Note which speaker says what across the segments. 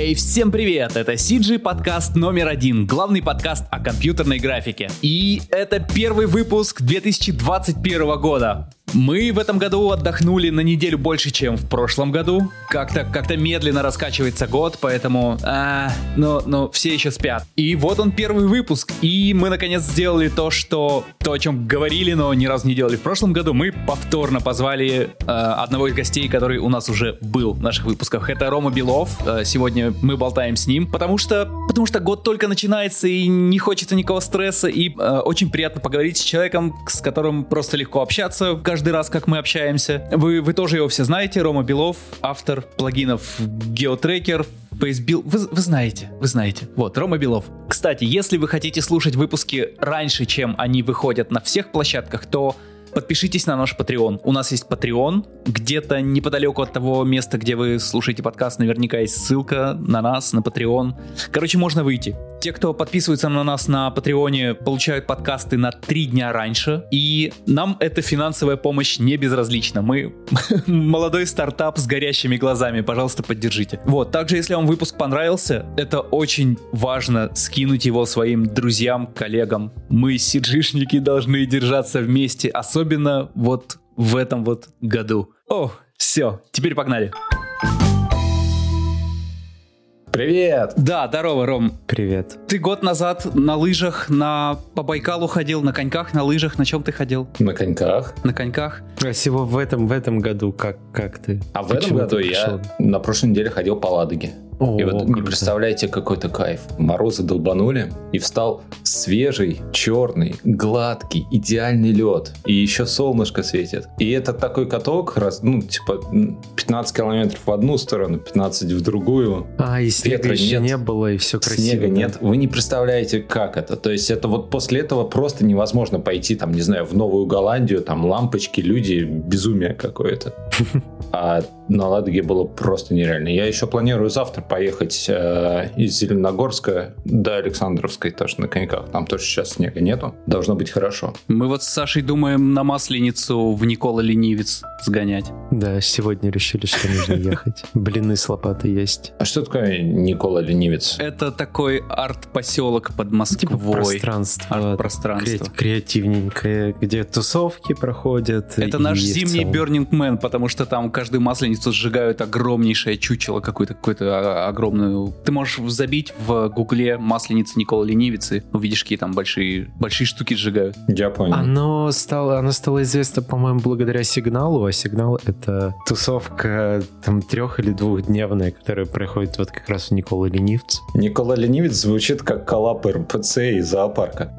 Speaker 1: Эй, всем привет! Это CG подкаст номер один, главный подкаст о компьютерной графике. И это первый выпуск 2021 года. Мы в этом году отдохнули на неделю больше, чем в прошлом году. Как-то как медленно раскачивается год, поэтому... А, но, но все еще спят. И вот он первый выпуск. И мы наконец сделали то, что... То, о чем говорили, но ни разу не делали в прошлом году. Мы повторно позвали э, одного из гостей, который у нас уже был в наших выпусках. Это Рома Белов. Э, сегодня мы болтаем с ним, потому что... Потому что год только начинается, и не хочется никакого стресса. И э, очень приятно поговорить с человеком, с которым просто легко общаться. Каждый каждый раз, как мы общаемся. Вы, вы тоже его все знаете. Рома Белов, автор плагинов GeoTracker, FaceBuild. Вы, вы знаете, вы знаете. Вот, Рома Белов. Кстати, если вы хотите слушать выпуски раньше, чем они выходят на всех площадках, то подпишитесь на наш Patreon. У нас есть Patreon. Где-то неподалеку от того места, где вы слушаете подкаст, наверняка есть ссылка на нас, на Patreon. Короче, можно выйти. Те, кто подписывается на нас на Патреоне, получают подкасты на три дня раньше. И нам эта финансовая помощь не безразлична. Мы молодой стартап с горящими глазами. Пожалуйста, поддержите. Вот. Также, если вам выпуск понравился, это очень важно скинуть его своим друзьям, коллегам. Мы, сиджишники, должны держаться вместе. Особенно вот в этом вот году. О, все, теперь погнали.
Speaker 2: Привет!
Speaker 1: Да, здорово, Ром.
Speaker 2: Привет.
Speaker 1: Ты год назад на лыжах на по Байкалу ходил, на коньках, на лыжах, на чем ты ходил?
Speaker 2: На коньках.
Speaker 1: На коньках.
Speaker 2: А всего в этом в этом году как как ты?
Speaker 3: А в этом году я на прошлой неделе ходил по Ладоге.
Speaker 2: О,
Speaker 3: и вот не представляете, какой-то кайф. Морозы долбанули, и встал свежий, черный, гладкий, идеальный лед. И еще солнышко светит. И это такой каток, раз, ну, типа 15 километров в одну сторону, 15 в другую.
Speaker 2: А, и снега еще нет, не было, и все красиво.
Speaker 3: Снега да? нет. Вы не представляете, как это. То есть это вот после этого просто невозможно пойти, там, не знаю, в Новую Голландию, там лампочки, люди, безумие какое-то. А на Ладоге было просто нереально. Я еще планирую завтра поехать э, из Зеленогорска до Александровской тоже на коньках. Там тоже сейчас снега нету. Должно быть хорошо.
Speaker 1: Мы вот с Сашей думаем на Масленицу в Никола Ленивец сгонять.
Speaker 2: Да, сегодня решили, что нужно ехать. Блины с лопатой есть.
Speaker 3: А что такое Никола Ленивец?
Speaker 1: Это такой арт-поселок под Москвой. Типа
Speaker 2: пространство.
Speaker 1: Арт-пространство.
Speaker 2: Креативненькое, где тусовки проходят.
Speaker 1: Это наш зимний Burning Man, потому что там каждую масленицу сжигают огромнейшее чучело какую-то какую-то огромную. Ты можешь забить в гугле масленица Никола Ленивицы, увидишь, какие там большие, большие штуки сжигают.
Speaker 3: Я понял.
Speaker 2: Оно стало, оно стало известно, по-моему, благодаря сигналу, а сигнал — это тусовка там трех- или двухдневная, которая проходит вот как раз в Никола Ленивце.
Speaker 3: Никола Ленивец звучит как коллап РПЦ из зоопарка.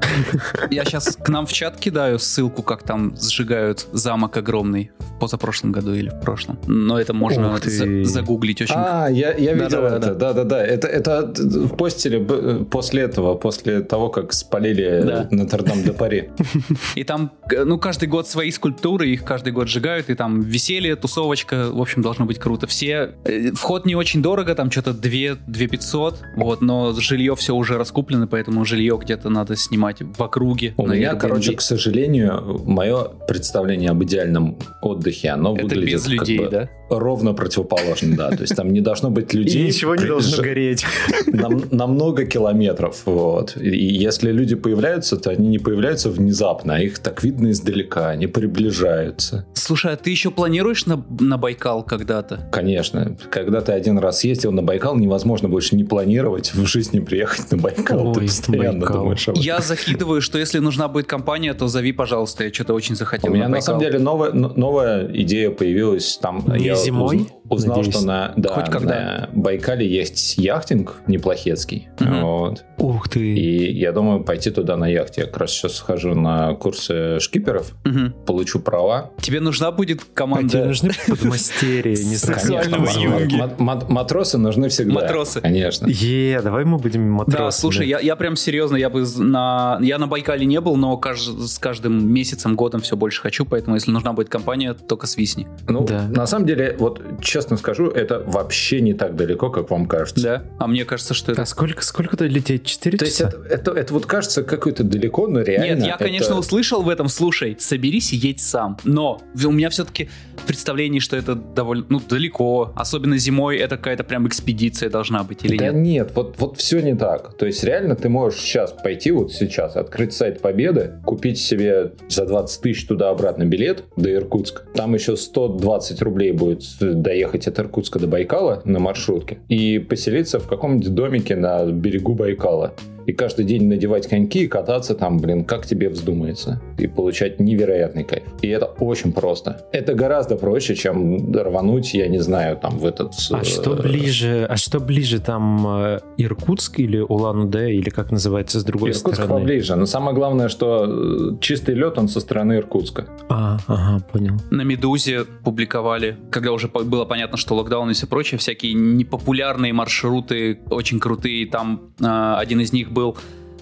Speaker 1: Я сейчас к нам в чат кидаю ссылку, как там сжигают замок огромный в позапрошлом году или в прошлом. Но это можно за- загуглить очень.
Speaker 3: А, я, я видел да, это. Да-да-да. Это, это постили после этого, после того, как спалили да. Нотр-Дам-де-Пари.
Speaker 1: И там, ну, каждый год свои скульптуры, их каждый год сжигают, и там веселье, тусовочка, в общем, должно быть круто. Все, э, вход не очень дорого, там что-то 2, 2 500, вот, но жилье все уже раскуплено, поэтому жилье где-то надо снимать в округе.
Speaker 3: У меня, Airbnb. короче, к сожалению, мое представление об идеальном отдыхе, оно
Speaker 1: это
Speaker 3: выглядит
Speaker 1: без людей,
Speaker 3: как бы
Speaker 1: да?
Speaker 3: ровно противоположно, да. То есть там не должно быть людей.
Speaker 2: Ничего не должно гореть.
Speaker 3: На, на много километров. Вот. И если люди появляются, то они не появляются внезапно, а их так видно издалека, они приближаются.
Speaker 1: Слушай, а ты еще планируешь на, на Байкал когда-то?
Speaker 3: Конечно. Когда ты один раз ездил на Байкал, невозможно больше не планировать в жизни приехать на Байкал.
Speaker 2: Ой,
Speaker 3: ты постоянно
Speaker 2: Байкал.
Speaker 3: думаешь об этом.
Speaker 1: Я закидываю, что если нужна будет компания, то зови, пожалуйста. Я что-то очень захотел
Speaker 3: У меня
Speaker 1: на
Speaker 3: на самом деле новая, новая идея появилась там.
Speaker 2: Не
Speaker 3: я
Speaker 2: зимой?
Speaker 3: уз- узнал,
Speaker 2: Надеюсь.
Speaker 3: что на, да,
Speaker 1: Хоть когда.
Speaker 3: на Байкале есть яхтинг неплохецкий.
Speaker 1: Мгм.
Speaker 3: Вот.
Speaker 2: Ух ты.
Speaker 3: И я думаю пойти туда на яхте. Я как раз сейчас схожу на курсы шкиперов,
Speaker 1: Мгм.
Speaker 3: получу права.
Speaker 1: Тебе нужна будет
Speaker 2: А тебе
Speaker 1: команда...
Speaker 2: нужны подмастерья, не.
Speaker 1: Сексуального
Speaker 3: матросы нужны всегда.
Speaker 1: Матросы.
Speaker 3: Конечно.
Speaker 2: Е, давай мы будем матросами.
Speaker 1: Да, слушай, я, я прям серьезно, я бы на... Я на Байкале не был, но с каждым месяцем, годом все больше хочу, поэтому если нужна будет компания, только свистни.
Speaker 3: Ну,
Speaker 2: Да.
Speaker 3: на самом деле, вот, честно честно скажу, это вообще не так далеко, как вам кажется.
Speaker 1: Да, а мне кажется, что это...
Speaker 2: А сколько, сколько то лететь? 4
Speaker 3: То
Speaker 2: часа?
Speaker 3: есть это, это, это вот кажется какое-то далеко, но реально...
Speaker 1: Нет, я,
Speaker 3: это-
Speaker 1: конечно, услышал в этом, слушай, соберись и едь сам. Но у меня все-таки представление, что это довольно, ну, далеко. Особенно зимой это какая-то прям экспедиция должна быть или
Speaker 3: да
Speaker 1: нет?
Speaker 3: нет, вот, вот все не так. То есть реально ты можешь сейчас пойти, вот сейчас, открыть сайт Победы, купить себе за 20 тысяч туда-обратно билет до Иркутска. Там еще 120 рублей будет доехать от Иркутска до Байкала на маршрутке и поселиться в каком-нибудь домике на берегу Байкала. И каждый день надевать коньки и кататься там, блин, как тебе вздумается. И получать невероятный кайф. И это очень просто. Это гораздо проще, чем рвануть, я не знаю, там в этот...
Speaker 2: А
Speaker 3: э,
Speaker 2: что ближе? А что ближе там э, Иркутск или Улан-Удэ или как называется с другой
Speaker 3: Иркутск
Speaker 2: стороны?
Speaker 3: поближе. Но самое главное, что э, чистый лед, он со стороны Иркутска.
Speaker 2: А, ага, понял.
Speaker 1: На Медузе публиковали, когда уже было понятно, что локдаун и все прочее, всякие непопулярные маршруты, очень крутые. Там а, один из них был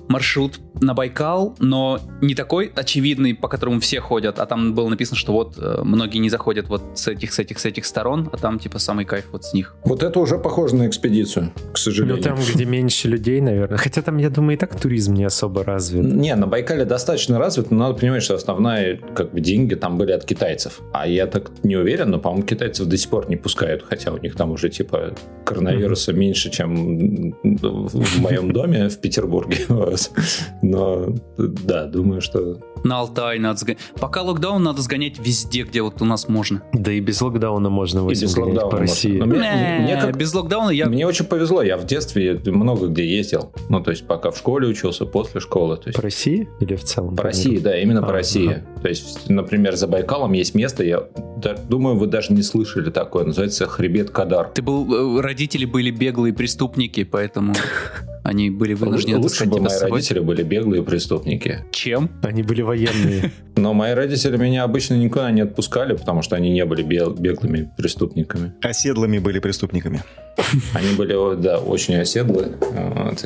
Speaker 1: маршрут на Байкал, но не такой очевидный, по которому все ходят, а там было написано, что вот э, многие не заходят вот с этих, с этих, с этих сторон, а там типа самый кайф вот с них.
Speaker 3: Вот это уже похоже на экспедицию, к
Speaker 2: Ну,
Speaker 3: сожалению.
Speaker 2: там, где меньше людей, наверное. Хотя там, я думаю, и так туризм не особо развит.
Speaker 3: Не, на Байкале достаточно развит, но надо понимать, что основные как бы, деньги там были от китайцев. А я так не уверен, но, по-моему, китайцев до сих пор не пускают, хотя у них там уже типа коронавируса меньше, чем в моем доме в Петербурге. Но да, думаю, что
Speaker 1: На Алтай надо сгонять. Пока локдаун надо сгонять везде, где вот у нас можно.
Speaker 2: Да и без локдауна можно
Speaker 3: и
Speaker 2: 8
Speaker 3: без локдауна
Speaker 2: по
Speaker 3: можно.
Speaker 2: России.
Speaker 3: Но мне-
Speaker 1: Не,
Speaker 3: мне как
Speaker 1: без локдауна я...
Speaker 3: Мне очень повезло, я в детстве много где ездил. Ну, то есть, пока в школе учился, после школы. То есть,
Speaker 2: По России или в целом?
Speaker 3: по России, да, именно по
Speaker 2: А,
Speaker 3: России.
Speaker 2: ага.
Speaker 3: То есть, например, за Байкалом есть место, я думаю, вы даже не слышали такое, называется Хребет Кадар.
Speaker 1: Ты был... э, Родители были беглые преступники, поэтому они были вынуждены
Speaker 3: Лучше бы мои
Speaker 1: собой.
Speaker 3: родители были беглые преступники.
Speaker 1: Чем?
Speaker 2: Они были военные.
Speaker 3: Но мои родители меня обычно никуда не отпускали, потому что они не были беглыми преступниками.
Speaker 4: Оседлыми были преступниками.
Speaker 3: Они были, да, очень оседлые.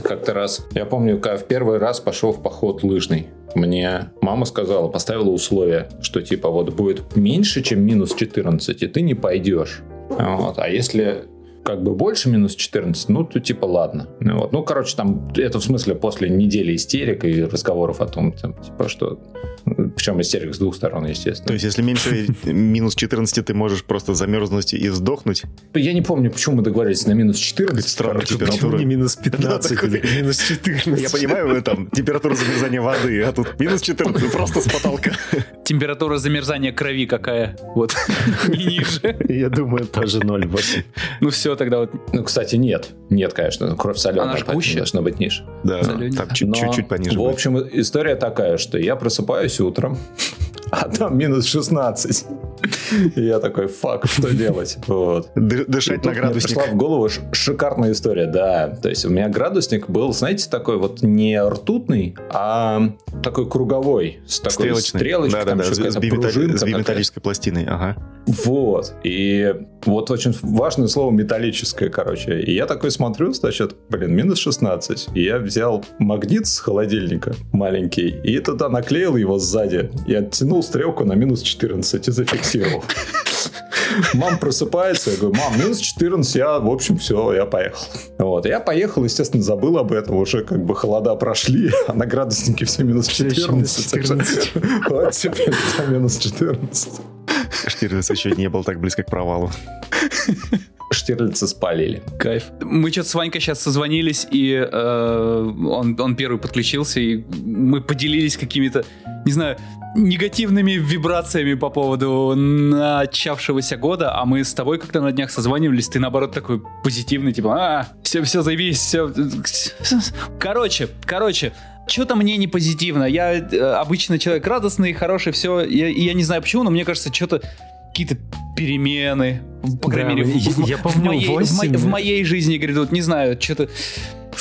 Speaker 3: Как-то раз, я помню, когда в первый раз пошел в поход лыжный, мне мама сказала, поставила условие, что типа вот будет меньше, чем минус 14, и ты не пойдешь. Вот. А если как бы больше минус 14, ну, то типа ладно. Ну, вот. ну, короче, там, это в смысле после недели истерик и разговоров о том, там, типа, что... Причем истерик с двух сторон, естественно.
Speaker 4: То есть, если меньше минус 14, ты можешь просто замерзнуть и сдохнуть.
Speaker 3: Я не помню, почему мы договорились на минус 14.
Speaker 4: Какая-то странная
Speaker 3: Короче,
Speaker 4: температура.
Speaker 2: не минус 15
Speaker 4: такой-
Speaker 2: или минус 14?
Speaker 4: Я понимаю, там температура замерзания воды, а тут минус 14 просто с потолка.
Speaker 1: Температура замерзания крови какая? Вот, не ниже.
Speaker 2: Я думаю, тоже 0,8.
Speaker 1: Ну все, тогда вот
Speaker 3: Ну, кстати, нет. Нет, конечно. Кровь соленая,
Speaker 1: Она ж
Speaker 3: поэтому
Speaker 1: гуще.
Speaker 3: должна быть ниже.
Speaker 4: Да, там чуть-чуть пониже.
Speaker 3: В общем, история такая, что я просыпаюсь утром, утром. А там минус 16. И я такой, фак, что делать? Вот.
Speaker 4: Дышать на
Speaker 3: мне
Speaker 4: градусник.
Speaker 3: пришла в голову шикарная история, да. То есть у меня градусник был, знаете, такой вот не ртутный, а такой круговой. С такой стрелочкой,
Speaker 4: Да, да, да, с, биметалли- с биметаллической пластиной. Ага.
Speaker 3: Вот. И вот очень важное слово металлическое, короче. И я такой смотрю, значит, блин, минус 16. И я взял магнит с холодильника маленький и туда наклеил его сзади. И оттянул стрелку на минус 14 и зафиксировал. Мам просыпается, я говорю, мам, минус 14, я, в общем, все, я поехал. Вот, я поехал, естественно, забыл об этом, уже как бы холода прошли, а на градуснике все минус
Speaker 2: Всё ещё минус
Speaker 3: 14. Вот теперь минус 14.
Speaker 4: Штирлиц еще не был так близко к провалу.
Speaker 3: Штирлица спалили.
Speaker 1: кайф. Мы что-то с Ванькой сейчас созвонились, и э, он, он первый подключился, и мы поделились какими-то, не знаю, негативными вибрациями по поводу начавшегося года, а мы с тобой как-то на днях созванивались, ты наоборот такой позитивный, типа, а, все, все заебись, все. Короче, короче, что-то мне не позитивно. Я э, обычно человек радостный, хороший, все. Я, я не знаю почему, но мне кажется, что-то какие-то перемены, по крайней
Speaker 2: Да,
Speaker 1: мере, в,
Speaker 2: я-
Speaker 1: в-
Speaker 2: я
Speaker 1: в
Speaker 2: помню,
Speaker 1: моей, в, мо-
Speaker 2: восемь-
Speaker 1: в моей жизни грядут, не знаю, что-то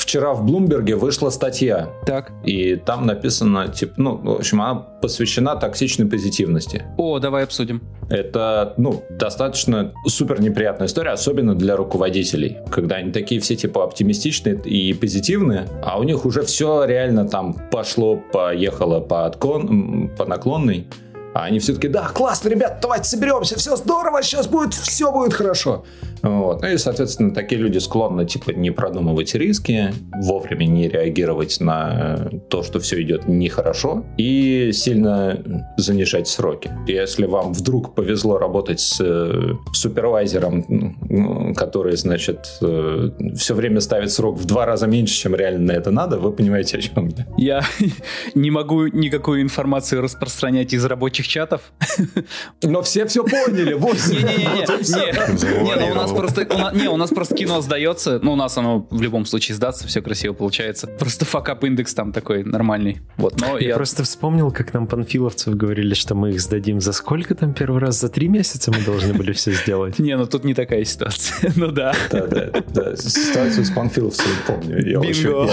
Speaker 3: Вчера в Блумберге вышла статья,
Speaker 1: так.
Speaker 3: и там написано, типа, ну, в общем, она посвящена токсичной позитивности.
Speaker 1: О, давай обсудим.
Speaker 3: Это, ну, достаточно супер неприятная история, особенно для руководителей, когда они такие все, типа, оптимистичные и позитивные, а у них уже все реально там пошло, поехало по, отклон, м, по наклонной, А они все таки да, классно, ребят, давайте соберемся, все здорово, сейчас будет, все будет хорошо. Вот. Ну и, соответственно, такие люди склонны, типа, не продумывать риски, вовремя не реагировать на то, что все идет нехорошо, и сильно занижать сроки. Если вам вдруг повезло работать с э, супервайзером, который, значит, э, все время ставит срок в два раза меньше, чем реально это надо, вы понимаете, о чем я.
Speaker 1: Я не могу никакую информацию распространять из рабочих чатов.
Speaker 3: Но все все поняли. Вот.
Speaker 1: Не-не-не. Не, ну у нас просто... Не, у нас просто кино сдается. Ну, у нас оно в любом случае сдастся, все красиво получается. Просто факап индекс там такой нормальный. Вот, но
Speaker 2: я просто вспомнил, как нам панфиловцев говорили, что мы их сдадим за сколько там первый раз? За три месяца мы должны были все сделать.
Speaker 1: Не, ну тут не такая ситуация. Ну да.
Speaker 3: Да, да, да. Ситуацию с панфиловцем помню. Я
Speaker 1: Бинго.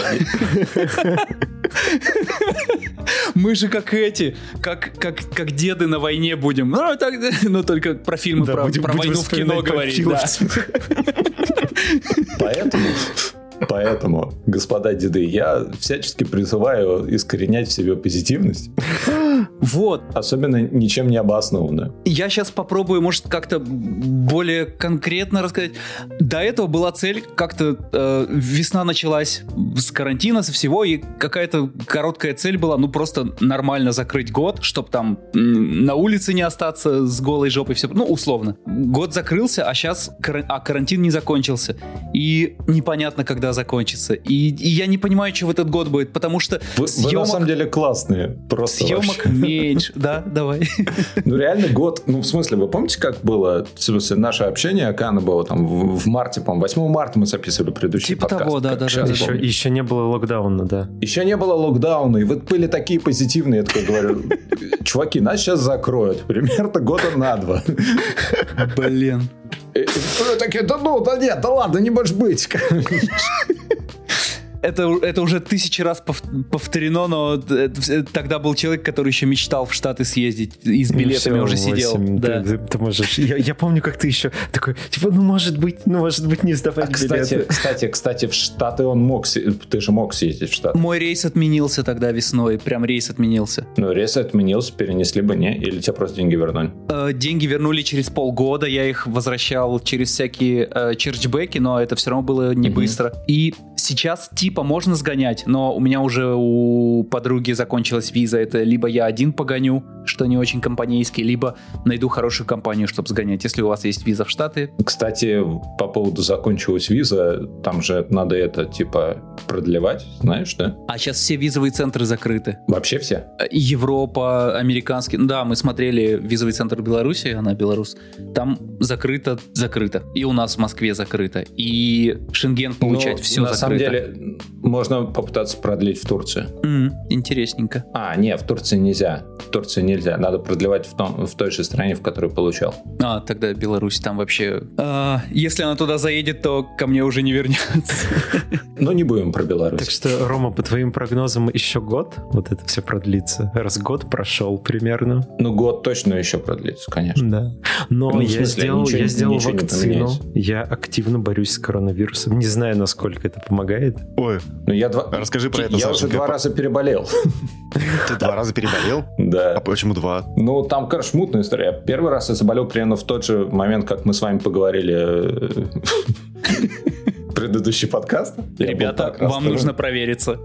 Speaker 1: Мы же как эти, как, как, как деды на войне будем. Ну, так, ну только про фильмы да, про, будем, про будем войну в кино говорить. Да.
Speaker 3: Поэтому Поэтому, господа деды, я всячески призываю искоренять в себе позитивность.
Speaker 1: Вот.
Speaker 3: Особенно ничем не обоснованную.
Speaker 1: Я сейчас попробую, может, как-то более конкретно рассказать. До этого была цель, как-то э, весна началась с карантина, со всего, и какая-то короткая цель была, ну, просто нормально закрыть год, чтобы там на улице не остаться с голой жопой, все, ну, условно. Год закрылся, а сейчас кар... а карантин не закончился. И непонятно, когда закончится. И, и я не понимаю, что в этот год будет, потому что
Speaker 3: вы, съемок... вы на самом деле классные. Просто
Speaker 1: съемок
Speaker 3: вообще.
Speaker 1: Меньше. Да, давай.
Speaker 3: Ну, реально год. Ну, в смысле, вы помните, как было в смысле, наше общение, оно было там в, в марте, по-моему, 8 марта мы записывали предыдущий
Speaker 1: типа
Speaker 3: подкаст.
Speaker 1: того, да, да, да.
Speaker 2: Еще, еще не было локдауна, да.
Speaker 3: Еще не было локдауна, и вот были такие позитивные, я такой говорю, чуваки, нас сейчас закроют, примерно года на два.
Speaker 1: Блин.
Speaker 3: И, такие, да ну, да нет, да ладно, не можешь быть
Speaker 1: это, это уже тысячи раз повторено, но тогда был человек, который еще мечтал в Штаты съездить и с билетами Все, уже 8, сидел.
Speaker 2: Да. Ты, ты можешь. Я, я помню, как ты еще такой, типа, ну может быть, ну может быть не сдавать а,
Speaker 3: кстати,
Speaker 2: билеты.
Speaker 3: Кстати, кстати, в Штаты он мог, ты же мог съездить в Штаты.
Speaker 1: Мой рейс отменился тогда весной, прям рейс отменился.
Speaker 3: Ну рейс отменился, перенесли бы, не? Или тебе просто деньги вернули?
Speaker 1: Э, деньги вернули через полгода, я их возвращал через всякие э, черчбеки, но это все равно было не mm-hmm. быстро. И сейчас типа можно сгонять, но у меня уже у подруги закончилась виза. Это либо я один погоню, что не очень компанейский, либо найду хорошую компанию, чтобы сгонять, если у вас есть виза в Штаты.
Speaker 3: Кстати, по поводу закончилась виза, там же надо это, типа, продлевать, знаешь, да?
Speaker 1: А сейчас все визовые центры закрыты.
Speaker 3: Вообще все?
Speaker 1: Европа, американский. Ну да, мы смотрели визовый центр Беларуси, она белорус. Там закрыто, закрыто. И у нас в Москве закрыто. И Шенген получать ну, все
Speaker 3: на
Speaker 1: закрыто.
Speaker 3: На самом деле, можно попытаться продлить в Турции.
Speaker 1: Mm, интересненько.
Speaker 3: А, не, в Турции нельзя. В Турции нельзя. Надо продлевать в, том, в той же стране, в которой получал.
Speaker 1: А, тогда Беларусь там вообще... А, если она туда заедет, то ко мне уже не вернется.
Speaker 3: Но не будем про Беларусь.
Speaker 2: Так что, Рома, по твоим прогнозам, еще год вот это все продлится? Раз год прошел примерно.
Speaker 3: Ну, год точно еще продлится, конечно.
Speaker 2: Да. Но ну, я сделал, ничего, я сделал вакцину. Я активно борюсь с коронавирусом. Не знаю, насколько это помогает.
Speaker 4: Ой,
Speaker 3: ну, я два...
Speaker 4: расскажи про это,
Speaker 3: Я уже два раза переболел.
Speaker 4: Ты два раза переболел?
Speaker 3: Да.
Speaker 4: А почему два?
Speaker 3: Ну, там, короче, мутная история. Первый раз я заболел примерно в тот же момент, как мы с вами поговорили предыдущий подкаст.
Speaker 1: Ребята, вам нужно провериться.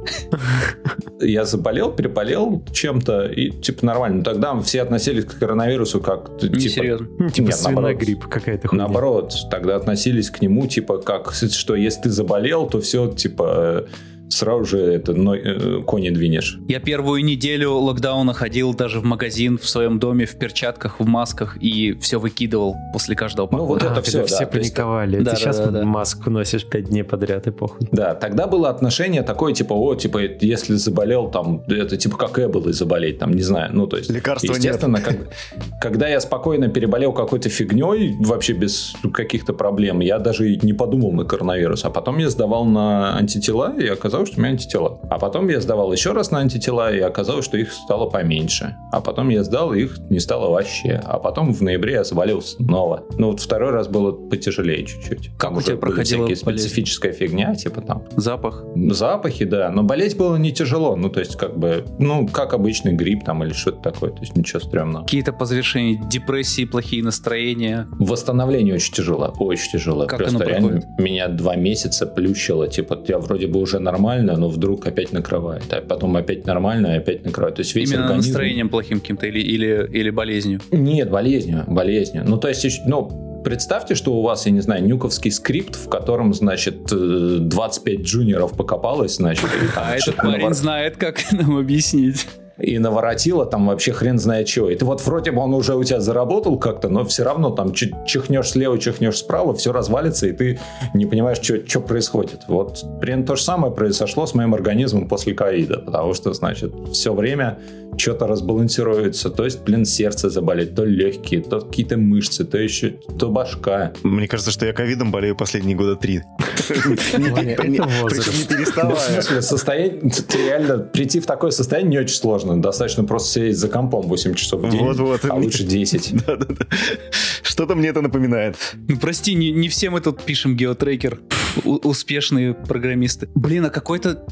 Speaker 3: Я заболел, переболел чем-то, и типа нормально. Тогда все относились к коронавирусу как...
Speaker 1: Не типа, серьезно.
Speaker 2: Типа нет, наоборот, грипп какая-то хуйня.
Speaker 3: Наоборот, тогда относились к нему типа как, что если ты заболел, то все, типа сразу же это но, э, кони двинешь.
Speaker 1: Я первую неделю локдауна ходил даже в магазин в своем доме в перчатках, в масках и все выкидывал после каждого
Speaker 2: похода. Ну вот это а, все, все да, паниковали. Да, Ты да, сейчас да, да. маску носишь пять дней подряд и похуй.
Speaker 3: Да, тогда было отношение такое, типа, о, типа, если заболел, там, это типа как Эболой заболеть, там, не знаю, ну то есть.
Speaker 4: Лекарства
Speaker 3: естественно, нет. Как, когда я спокойно переболел какой-то фигней, вообще без каких-то проблем, я даже не подумал на коронавирус, а потом я сдавал на антитела и оказалось оказалось, что у меня антитела. А потом я сдавал еще раз на антитела, и оказалось, что их стало поменьше. А потом я сдал, и их не стало вообще. А потом в ноябре я заболел снова. Ну, вот второй раз было потяжелее чуть-чуть.
Speaker 1: Как
Speaker 3: Там
Speaker 1: у тебя проходила болезнь?
Speaker 3: специфическая фигня, типа там
Speaker 1: Запах.
Speaker 3: запахи, да, но болеть было не тяжело, ну, то есть, как бы, ну, как обычный грипп там или что-то такое, то есть, ничего стрёмного.
Speaker 1: Какие-то по завершении депрессии, плохие настроения.
Speaker 3: Восстановление очень тяжело, очень тяжело.
Speaker 1: Как
Speaker 3: Просто
Speaker 1: оно проходит?
Speaker 3: меня два месяца плющило, типа, я вроде бы уже нормально, но вдруг опять накрывает, а потом опять нормально, и опять накрывает. То есть, весь
Speaker 1: Именно
Speaker 3: организм...
Speaker 1: настроением плохим каким-то или, или, или болезнью.
Speaker 3: Нет, болезнью, болезнью. Ну, то есть, ну, представьте, что у вас, я не знаю, нюковский скрипт, в котором, значит, э, 25 джуниоров покопалось, значит, и там
Speaker 1: А этот парень знает, как нам объяснить.
Speaker 3: И наворотило там вообще хрен знает чего. И ты вот вроде бы он уже у тебя заработал как-то, но все равно там чихнешь слева, чихнешь справа, все развалится, и ты не понимаешь, что происходит. Вот примерно то же самое произошло с моим организмом после ковида, потому что, значит, все время что-то разбалансируется. То есть, блин, сердце заболит, то легкие, то какие-то мышцы, то еще, то башка.
Speaker 4: Мне кажется, что я ковидом болею последние года три. Не.
Speaker 3: Ну, в
Speaker 4: переставая.
Speaker 3: смысле, состояние, ты реально прийти в такое состояние не очень сложно. Достаточно просто сидеть за компом 8 часов в день,
Speaker 4: Вот-вот.
Speaker 3: а лучше 10.
Speaker 4: Да-да-да. Что-то мне это напоминает.
Speaker 1: Ну, прости, не, не все мы тут пишем геотрекер. Успешные программисты. Блин, а какой-то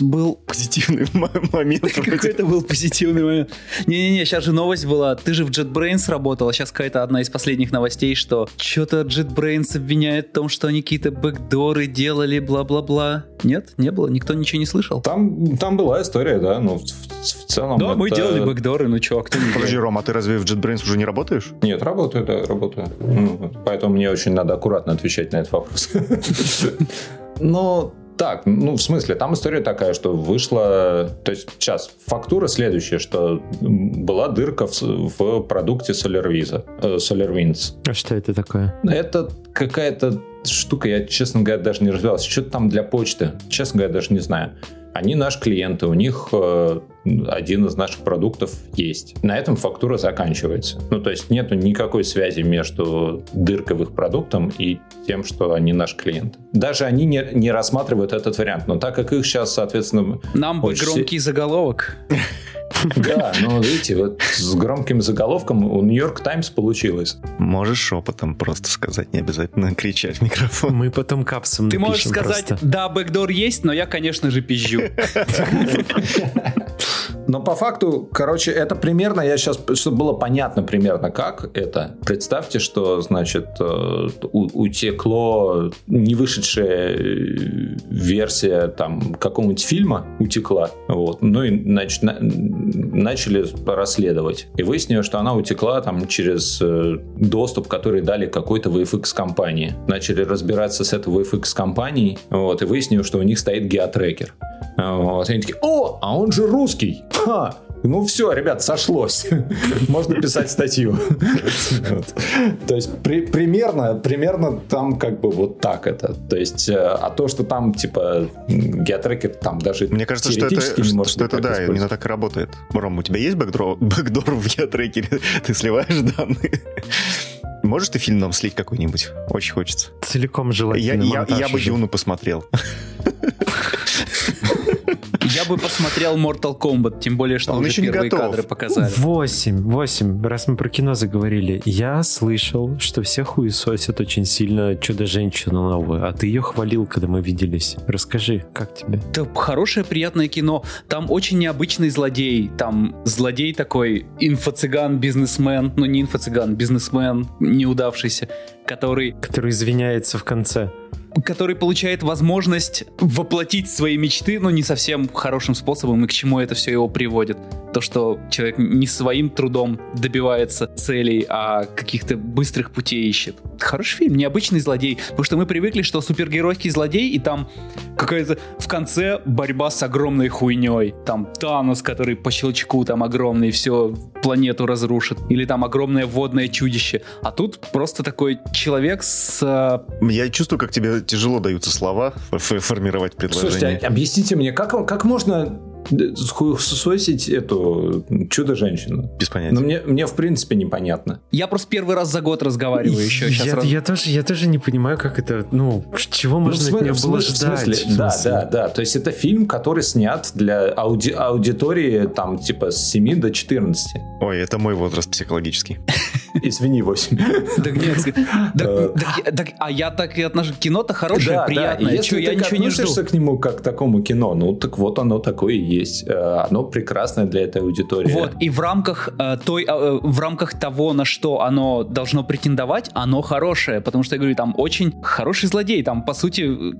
Speaker 1: был...
Speaker 4: Позитивный момент.
Speaker 1: Какой-то был позитивный момент. Не-не-не, сейчас же новость была. Ты же в JetBrains работал, а сейчас какая-то одна из последних новостей, что что-то JetBrains обвиняет в том, что они какие-то бэкдоры делали, бла-бла-бла. Нет? Не было? Никто ничего не слышал?
Speaker 3: Там, там была история, да, ну, в, в целом...
Speaker 1: Да, мы
Speaker 3: это-
Speaker 1: делали бэкдоры, ну чё, а кто не
Speaker 4: Подожди? Ром, а ты разве в JetBrains уже не работаешь?
Speaker 3: Нет, работаю, да, работаю. Ну. Поэтому мне очень надо аккуратно отвечать на этот вопрос. Ну, так, ну, в смысле, там история такая, что вышла... То есть, сейчас, фактура следующая, что была дырка в, в продукте SolarWiz, э, SolarWinds.
Speaker 2: А что это такое?
Speaker 3: Это какая-то штука, я, честно говоря, даже не разбирался. Что-то там для почты. Честно говоря, даже не знаю. Они наши клиенты, у них э, один из наших продуктов есть. На этом фактура заканчивается. Ну, то есть нету никакой связи между их продуктом и тем, что они наш клиент. Даже они не, не рассматривают этот вариант. Но так как их сейчас, соответственно,
Speaker 1: Нам бы громкий заголовок.
Speaker 3: Да, ну, видите, вот с громким заголовком у Нью-Йорк Таймс получилось.
Speaker 4: Можешь шепотом просто сказать, не обязательно кричать в микрофон.
Speaker 2: Мы потом капсом
Speaker 1: Ты можешь сказать,
Speaker 2: просто.
Speaker 1: да, бэкдор есть, но я, конечно же, пизжу.
Speaker 3: Но по факту, короче, это примерно, я сейчас, чтобы было понятно примерно, как это. Представьте, что, значит, э, утекло не вышедшая э, версия там какого-нибудь фильма утекла, вот, ну и нач- на- начали расследовать. И выяснилось, что она утекла там через э, доступ, который дали какой-то VFX компании. Начали разбираться с этой VFX компанией, вот, и выяснилось, что у них стоит геотрекер. Вот. И они такие, о, а он же русский. Ха! Ну все, ребят, сошлось. Можно писать статью. То есть при- примерно, примерно там как бы вот так это. То есть, э, а то, что там типа геотрекер там даже
Speaker 4: Мне кажется, что это, что, это да, именно так и работает. Ром, у тебя есть бэкдор, бэкдор в геотрекере? Ты сливаешь данные? Можешь ты фильм нам слить какой-нибудь? Очень хочется.
Speaker 2: Целиком
Speaker 4: Я,
Speaker 2: желательно.
Speaker 4: я,
Speaker 2: монтаж
Speaker 4: я бы. Юну посмотрел.
Speaker 1: Я бы посмотрел Mortal Kombat, тем более, что
Speaker 4: Он
Speaker 1: уже
Speaker 4: еще не
Speaker 1: первые
Speaker 4: готов.
Speaker 1: кадры показали.
Speaker 2: Восемь, восемь. Раз мы про кино заговорили, я слышал, что все хуесосят очень сильно Чудо-женщину новую, а ты ее хвалил, когда мы виделись. Расскажи, как тебе?
Speaker 1: Это хорошее, приятное кино. Там очень необычный злодей. Там злодей такой инфо-цыган, бизнесмен. Ну, не инфо-цыган, бизнесмен неудавшийся, который,
Speaker 2: Который извиняется в конце.
Speaker 1: Который получает возможность воплотить свои мечты, но не совсем хорошим способом, и к чему это все его приводит. То, что человек не своим трудом добивается целей, а каких-то быстрых путей ищет. Хороший фильм, необычный злодей. Потому что мы привыкли, что супергеройский злодей, и там какая-то в конце борьба с огромной хуйней. Там Танос, который по щелчку там огромный, все планету разрушит. Или там огромное водное чудище. А тут просто такой человек с... э,
Speaker 4: Я чувствую, как тебе тяжело даются слова формировать
Speaker 3: Слушайте,
Speaker 4: предложение.
Speaker 3: а объясните мне, как, как можно хуесосить эту чудо-женщину.
Speaker 4: Без понятия.
Speaker 3: Но мне, мне в принципе непонятно.
Speaker 1: Я просто первый раз за год разговариваю еще. Сейчас
Speaker 2: я,
Speaker 1: раз-
Speaker 2: я тоже, я тоже не понимаю, как это, ну, чего можно
Speaker 3: Ну,
Speaker 2: от нее
Speaker 3: смысле-
Speaker 2: было
Speaker 3: в
Speaker 2: ждать.
Speaker 3: смысле?
Speaker 2: в
Speaker 3: Да,
Speaker 2: смысле.
Speaker 3: да, да. То есть это фильм, который снят для ауди- аудитории там типа с 7 до 14.
Speaker 4: Ой, это мой возраст психологический.
Speaker 3: Извини, 8.
Speaker 1: Так нет, а я так и отношусь. Кино-то хорошее, приятное.
Speaker 3: Если
Speaker 1: я
Speaker 3: ты
Speaker 1: ничего не жду.
Speaker 3: относишься к нему как к такому кино, ну так вот оно такое и есть. Э, Оно прекрасное для этой аудитории.
Speaker 1: Вот, и в рамках э, той, э, в рамках того, на что оно должно претендовать, оно хорошее, потому что я говорю, там очень хороший злодей, там по сути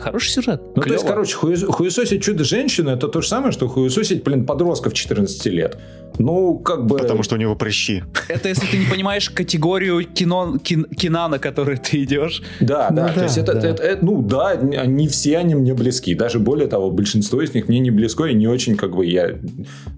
Speaker 1: хороший сюжет.
Speaker 3: Ну, то есть, короче, хуес- хуесосить чудо-женщину это то же самое, что хуесосить, блин, подростков 14 лет. Ну, как бы...
Speaker 4: Потому что у него прыщи.
Speaker 1: это если ты не понимаешь категорию кино, кин- кино, на который ты идешь.
Speaker 3: Да,
Speaker 2: Ну
Speaker 3: да,
Speaker 2: да,
Speaker 3: то есть это,
Speaker 2: да.
Speaker 3: это- это- ну да, не все они мне близки, даже более того, большинство из них мне не близко и не очень как бы я,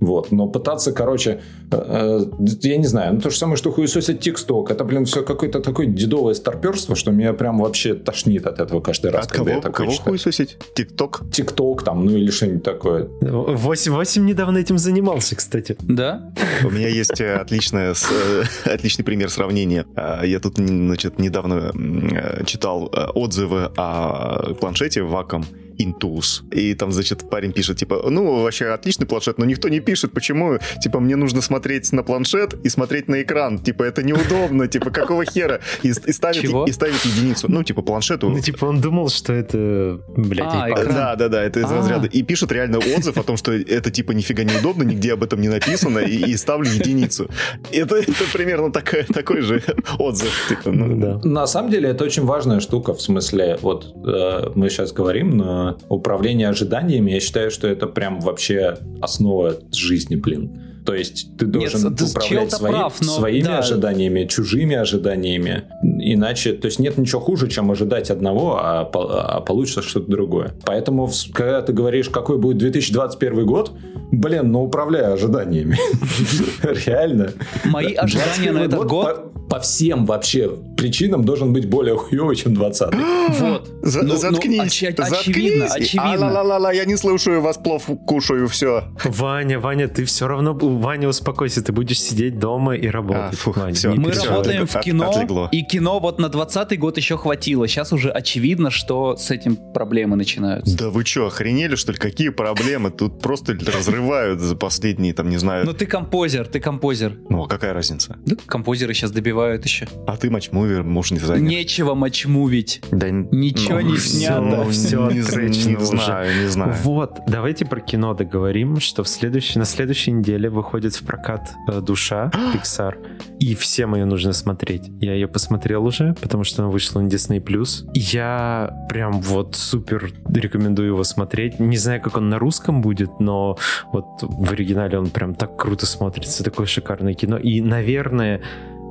Speaker 3: вот, но пытаться, короче, э, э, я не знаю, ну то же самое, что хуесосить тиксток, это, блин, все какое-то такое дедовое старперство, что меня прям вообще тошнит от этого каждый раз,
Speaker 4: От
Speaker 3: когда
Speaker 4: кого,
Speaker 3: я такое
Speaker 4: кого
Speaker 3: читаю.
Speaker 4: хуесосить? ТикТок?
Speaker 3: Тикток там, ну или что-нибудь такое.
Speaker 2: Восемь недавно этим занимался, кстати.
Speaker 1: Да?
Speaker 4: У меня есть э, отличное э, отличный пример сравнения. А, Я тут значит, недавно э, читал отзывы о планшете Wacom Intuos. И там, значит, парень пишет, типа, ну, вообще отличный планшет, но никто не пишет, почему, типа, мне нужно смотреть на планшет и смотреть на экран. Типа, это неудобно, типа, какого хера? И, и ставит,
Speaker 1: Чего?
Speaker 4: и ставит единицу. Ну, типа, планшету
Speaker 2: Ну, типа, он думал, что это, блядь,
Speaker 1: А, экран.
Speaker 4: Да, да, да, это из
Speaker 1: А.
Speaker 4: разряда. И пишут реально отзыв о том, что это типа нифига неудобно, нигде об этом не написано, и, и ставлю единицу. Это, это примерно такой, такой же отзыв. Типа, ну,
Speaker 2: Ну, да.
Speaker 3: На самом деле это очень важная штука, в смысле, вот э, мы сейчас говорим на управление ожиданиями, я считаю, что это прям вообще основа жизни, блин. То есть ты должен
Speaker 1: Нет,
Speaker 3: управлять свои-
Speaker 1: прав, но
Speaker 3: своими
Speaker 1: да.
Speaker 3: ожиданиями, чужими ожиданиями. Иначе, то есть нет ничего хуже, чем ожидать одного, а, а получится что-то другое. Поэтому, когда ты говоришь, какой будет 2021 год, блин, ну управляй ожиданиями. Реально.
Speaker 1: Мои ожидания на
Speaker 3: 21
Speaker 1: этот год...
Speaker 3: по, всем вообще причинам должен быть более хуёвый, чем 20
Speaker 1: Вот.
Speaker 4: За-
Speaker 1: Ну, ну,
Speaker 4: заткнись,
Speaker 1: очевидно, очевидно.
Speaker 4: Я не слушаю вас, плов кушаю, все.
Speaker 2: Ваня, Ваня, ты все равно... Ваня, успокойся, ты будешь сидеть дома и работать.
Speaker 4: А, фух,
Speaker 2: Ваня,
Speaker 4: всё.
Speaker 2: не
Speaker 1: Мы
Speaker 2: переживай.
Speaker 1: работаем
Speaker 4: от-
Speaker 1: в кино,
Speaker 4: отлегло.
Speaker 1: и кино вот на 20 год еще хватило. Сейчас уже очевидно, что с этим проблемы начинаются.
Speaker 4: Да вы что, охренели, что ли? Какие проблемы? Тут просто разрывают за последние, там, не знаю...
Speaker 1: Ну ты композер, ты композер.
Speaker 4: Ну, а какая разница?
Speaker 1: Да, композеры сейчас добивают еще.
Speaker 4: А ты матчмувер, муж не дизайнер.
Speaker 1: Нечего мочмувить.
Speaker 4: Да,
Speaker 1: Ничего не снято.
Speaker 4: ну,
Speaker 2: Всё
Speaker 4: не, не знаю, не знаю.
Speaker 2: Вот, давайте про кино договорим, что в следующей, на следующей неделе выходит в прокат э, «Душа» Pixar, и всем ее нужно смотреть. Я ее посмотрел уже, потому что она вышла на Disney+. Я прям вот супер рекомендую его смотреть. Не знаю, как он на русском будет, но вот в оригинале он прям так круто смотрится, такое шикарное кино. И, наверное,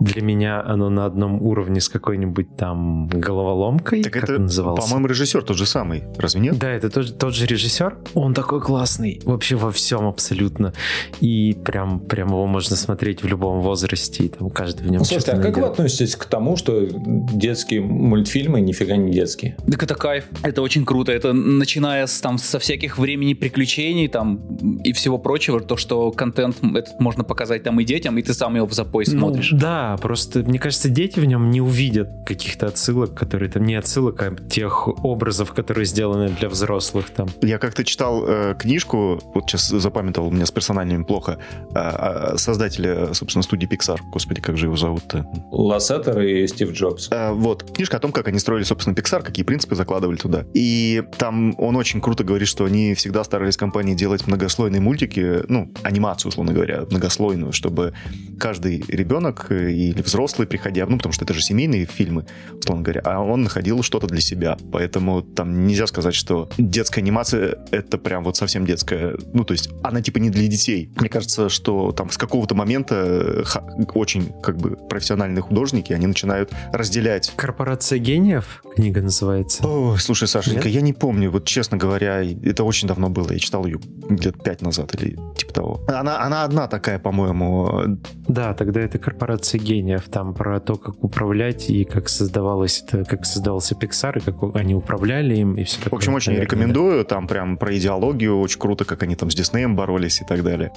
Speaker 2: для меня оно на одном уровне с какой-нибудь там головоломкой,
Speaker 4: Так
Speaker 2: как
Speaker 4: это,
Speaker 2: он назывался.
Speaker 4: по-моему, режиссер тот же самый, разве нет?
Speaker 2: Да, это тот, тот же режиссер. Он такой классный. Вообще во всем абсолютно. И прям, прям его можно смотреть в любом возрасте. И там каждый в нем
Speaker 3: Ну, слушайте, а как вы относитесь к тому, что детские мультфильмы нифига не детские?
Speaker 1: Так это кайф, это очень круто. Это начиная с, там, со всяких времени приключений там, и всего прочего, то, что контент этот можно показать там и детям, и ты сам его в запой
Speaker 2: Ну,
Speaker 1: смотришь.
Speaker 2: Да, просто мне кажется, дети в нем не увидят каких-то отсылок, которые там не отсылок, а тех образов, которые сделаны для взрослых там.
Speaker 4: Я как-то читал э, книжку, вот сейчас запамятовал, у меня с персональными плохо, э, э, создателя, собственно, студии Pixar, господи, как же его зовут-то?
Speaker 3: Лассетер и Стив Джобс.
Speaker 4: Э, вот, книжка о том, как они строили, собственно, Pixar, какие принципы закладывали туда. И там он очень круто говорит, что они всегда старались компании делать многослойные мультики, ну, анимацию, условно говоря, многослойную, чтобы каждый ребенок э, или взрослый, приходя, ну, потому что это же семейные фильмы, условно говоря, а он находил что-то для себя. Поэтому там нельзя сказать, что детская анимация — это прям вот совсем детская. Ну, то есть она типа не для детей. Мне кажется, что там с какого-то момента э, очень как бы профессиональные художники, они начинают разделять
Speaker 2: Корпорация гениев книга называется.
Speaker 4: Ой, слушай, Сашенька,
Speaker 2: Нет?
Speaker 4: я не помню, вот честно говоря, это очень давно было, я читал ее лет пять назад или типа того. Она, она одна такая, по-моему.
Speaker 2: Да, тогда это корпорация гениев. Там про то, как управлять и как создавалось это, как создавался Pixar, и как они управляли им, и все такое.
Speaker 4: В общем, очень
Speaker 2: наверное,
Speaker 4: рекомендую. Там прям про идеологию очень круто, как они там с Диснеем боролись и так далее.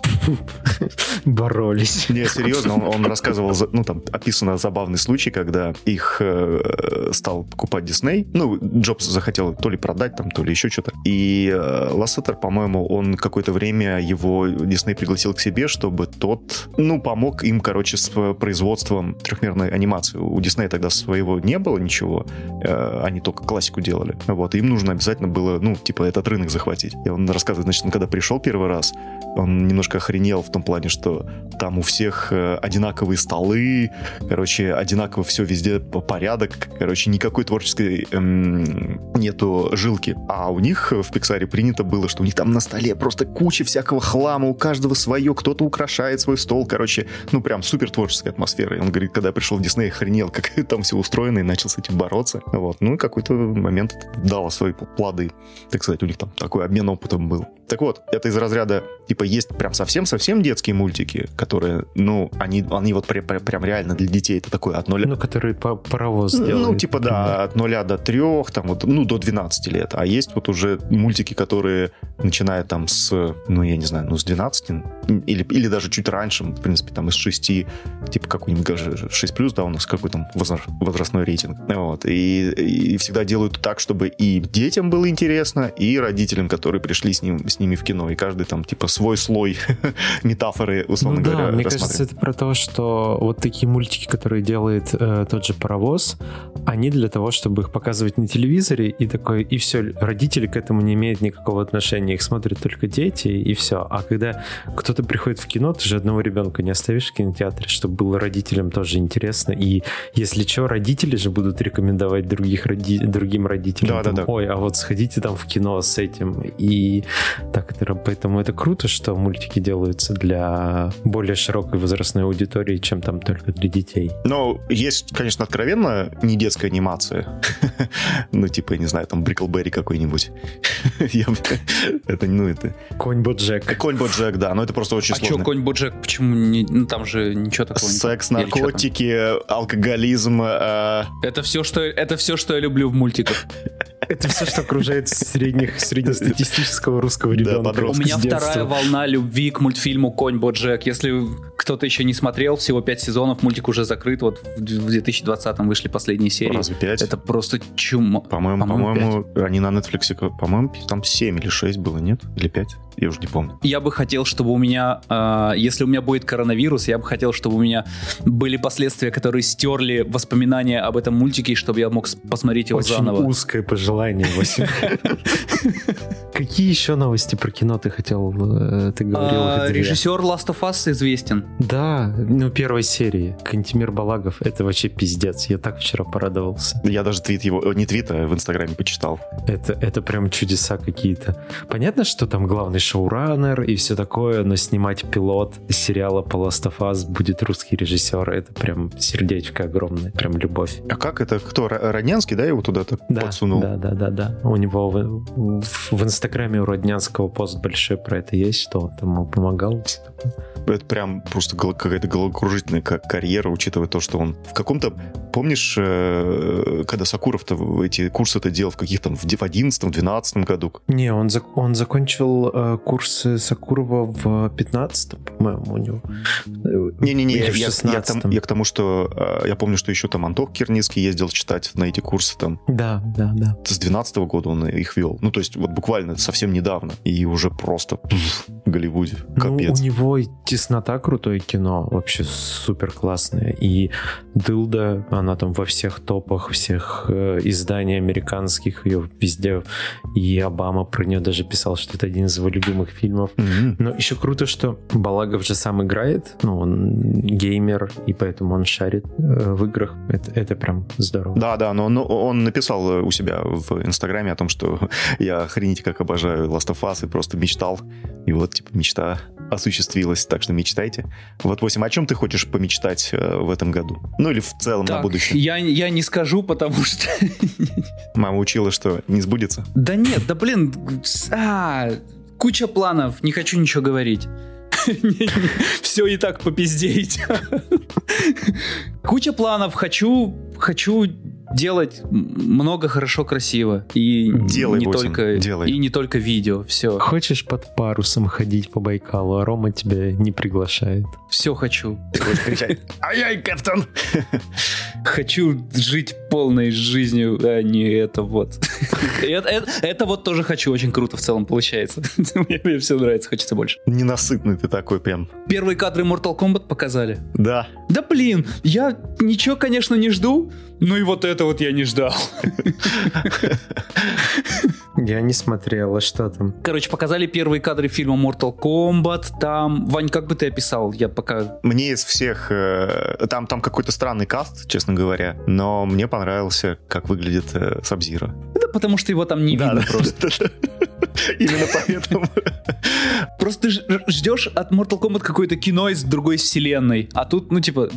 Speaker 2: да. Боролись.
Speaker 4: Не, серьезно, он, он рассказывал, ну там описано забавный случай, когда их э, стал покупать Дисней. Ну, Джобс захотел то ли продать там, то ли еще что-то. И э, Лассетер, по-моему, он какое-то время его Дисней пригласил к себе, чтобы тот, ну, помог им, короче, с производством трехмерной анимации. У Диснея тогда своего не было ничего, э, они только классику делали. Вот, им нужно обязательно было, ну, типа, этот рынок захватить. И он рассказывает, значит, он когда пришел первый раз, он немножко охренел в том плане, что там у всех э, одинаковые столы, короче, одинаково все везде по- порядок, короче, никакой творческой эм, нету жилки. А у них в Пиксаре принято было, что у них там на столе просто куча всякого хлама, у каждого свое, кто-то украшает свой стол, короче, ну прям супер творческая атмосфера. И он говорит, когда пришел в Дисней, охренел, как там все устроено, и начал с этим бороться. Вот. Ну и какой-то момент дало свои плоды. Так сказать, у них там такой обмен опытом был. Так вот, это из разряда, типа, есть прям совсем-совсем детские мультики, которые, ну, они, они вот прям, прям, реально для детей. Это такое от нуля...
Speaker 2: Ну, который по паровоз
Speaker 4: Ну,
Speaker 2: делает.
Speaker 4: типа,
Speaker 2: например.
Speaker 4: да, от нуля до трех, там, вот, ну, до 12 лет. А есть вот уже мультики, которые начинают там с, ну, я не знаю, ну, с 12, или, или даже чуть раньше, в принципе, там, из 6, типа, какой-нибудь 6 плюс, да, у нас какой там возра- возрастной рейтинг. Вот. И, и всегда делают так, чтобы и детям было интересно, и родителям, которые пришли с, ним, с ними в кино. И каждый там, типа, свой слой метафоры, условно
Speaker 2: ну, да,
Speaker 4: говоря,
Speaker 2: мне кажется, это про то, что вот такие мультики, которые делает э, тот же паровоз, они для того, чтобы их показывать на телевизоре, и такой, и все, родители к этому не имеют никакого отношения, их смотрят только дети, и все. А когда кто-то приходит в кино, ты же одного ребенка не оставишь в кинотеатре, чтобы было родителям тоже интересно. И если что, родители же будут рекомендовать других роди- другим родителям.
Speaker 4: Да, да,
Speaker 2: там,
Speaker 4: да.
Speaker 2: Ой, а вот сходите там в кино с этим. И так это, поэтому это круто, что мультики делаются для более широкой возрастной аудитории, чем там только для детей.
Speaker 4: Но есть, конечно, откровенно не детская анимация. Ну, типа, я не знаю, там Бриклберри какой-нибудь. Это, ну, это...
Speaker 2: Конь Боджек.
Speaker 4: Конь Боджек, да, но это просто очень
Speaker 1: А что,
Speaker 4: сложно.
Speaker 1: конь Боджек, почему не... Ну, там же ничего такого нет.
Speaker 4: Секс,
Speaker 1: там?
Speaker 4: Наркотики, алкоголизм. э,
Speaker 1: Это все, что, это все, что я люблю в мультиках.
Speaker 2: Это все, что окружает средних, среднестатистического русского
Speaker 4: Да,
Speaker 2: ребенка.
Speaker 1: У
Speaker 4: подростка.
Speaker 1: меня вторая волна любви к мультфильму «Конь Боджек». Если кто-то еще не смотрел, всего пять сезонов, мультик уже закрыт. Вот в 2020-м вышли последние серии.
Speaker 4: Разве пять?
Speaker 1: Это просто чума.
Speaker 4: По-моему,
Speaker 1: по-моему,
Speaker 4: по-моему, они на Netflix, по-моему, там 7 или 6 было, нет? Или 5? Я уже не помню.
Speaker 1: Я бы хотел, чтобы у меня, э, если у меня будет коронавирус, я бы хотел, чтобы у меня были последствия, которые стерли воспоминания об этом мультике, чтобы я мог посмотреть его
Speaker 2: Очень
Speaker 1: заново.
Speaker 2: узкое пожелание, Василий. Какие еще новости про кино ты хотел? э, Ты говорил
Speaker 1: А, режиссер Last of Us известен.
Speaker 2: Да, ну первой серии. Кантимир Балагов. Это вообще пиздец. Я так вчера порадовался.
Speaker 4: Я даже твит его, э, не твит, а в Инстаграме почитал.
Speaker 2: Это, это прям чудеса какие-то. Понятно, что там главный шоураннер и все такое, но снимать пилот сериала по Last of Us будет русский режиссер. Это прям сердечко огромное, прям любовь.
Speaker 4: А как это? Кто? Роднянский, да, его туда-то
Speaker 2: Да,
Speaker 4: подсунул?
Speaker 2: да, да, да, да. У него в, в- в Инстаграме у Роднянского пост большой про это есть, что он там ему помогал. такое.
Speaker 4: Это прям просто какая-то головокружительная ка- карьера, учитывая то, что он в каком-то... Помнишь, э, когда Сакуров-то эти курсы-то делал в каких там в 11-12 году?
Speaker 2: Не, он, зак- он закончил э, курсы Сакурова в 15 по-моему, у него.
Speaker 4: Не-не-не, я, я- я,
Speaker 2: 16-м.
Speaker 4: там- я к тому, что э, я помню, что еще там Антох Кирницкий ездил читать на эти курсы там.
Speaker 2: Да, да, да.
Speaker 4: С 12 года он их вел. Ну, то есть вот буквально совсем недавно. И уже просто пф, в Голливуде. Капец.
Speaker 2: Ну, у него теснота крутое кино, вообще супер классное. И Дылда, она там во всех топах всех э, изданий американских, ее везде. И Обама про нее даже писал, что это один из его любимых фильмов.
Speaker 4: Мгм.
Speaker 2: Но еще круто, что Балагов же сам играет, ну, он геймер, и поэтому он шарит э, в играх. Это, это прям здорово.
Speaker 4: Да, да, но он, он написал э, у себя в Инстаграме о том, что я охренеть как обожаю Last of Us и просто мечтал. И вот, типа, мечта осуществилась, так что мечтайте. Вот, 8, о чем ты хочешь помечтать э, в этом году? Ну или в целом на
Speaker 1: Так,
Speaker 4: будущее?
Speaker 1: я, я не скажу, потому что...
Speaker 4: Мама учила, что не сбудется.
Speaker 1: Да нет, да блин, а, куча планов, не хочу ничего говорить. Все и так попиздеть. Куча планов. Хочу, хочу делать много хорошо красиво и
Speaker 4: Делай,
Speaker 1: не
Speaker 4: Бусин,
Speaker 1: только
Speaker 4: делай.
Speaker 1: и не только видео все
Speaker 2: Хочешь под парусом ходить по Байкалу, а Рома тебя не приглашает.
Speaker 1: все хочу
Speaker 4: Ты будешь кричать «Ай-яй, капитан!»
Speaker 1: хочу жить полной жизнью а не это вот это, это- это вот тоже хочу очень круто в целом получается мне, мне все нравится хочется больше
Speaker 4: Ненасытный ты такой прям.
Speaker 1: первые кадры Mortal Kombat показали
Speaker 4: Да.
Speaker 1: да блин я ничего конечно не жду но и вот это вот я не ждал
Speaker 2: Я не смотрел, а что там?
Speaker 1: Короче, показали первые кадры фильма Mortal Kombat. Там, Вань, как бы ты описал? Я пока...
Speaker 4: Мне из всех... э, там, там какой-то странный каст, честно говоря, но мне понравился, как выглядит э, Сабзира.
Speaker 1: Да потому что его там не видно просто.
Speaker 4: Именно поэтому.
Speaker 1: Просто ты ждешь от Mortal Kombat какое-то кино из другой вселенной. А тут, ну, типа,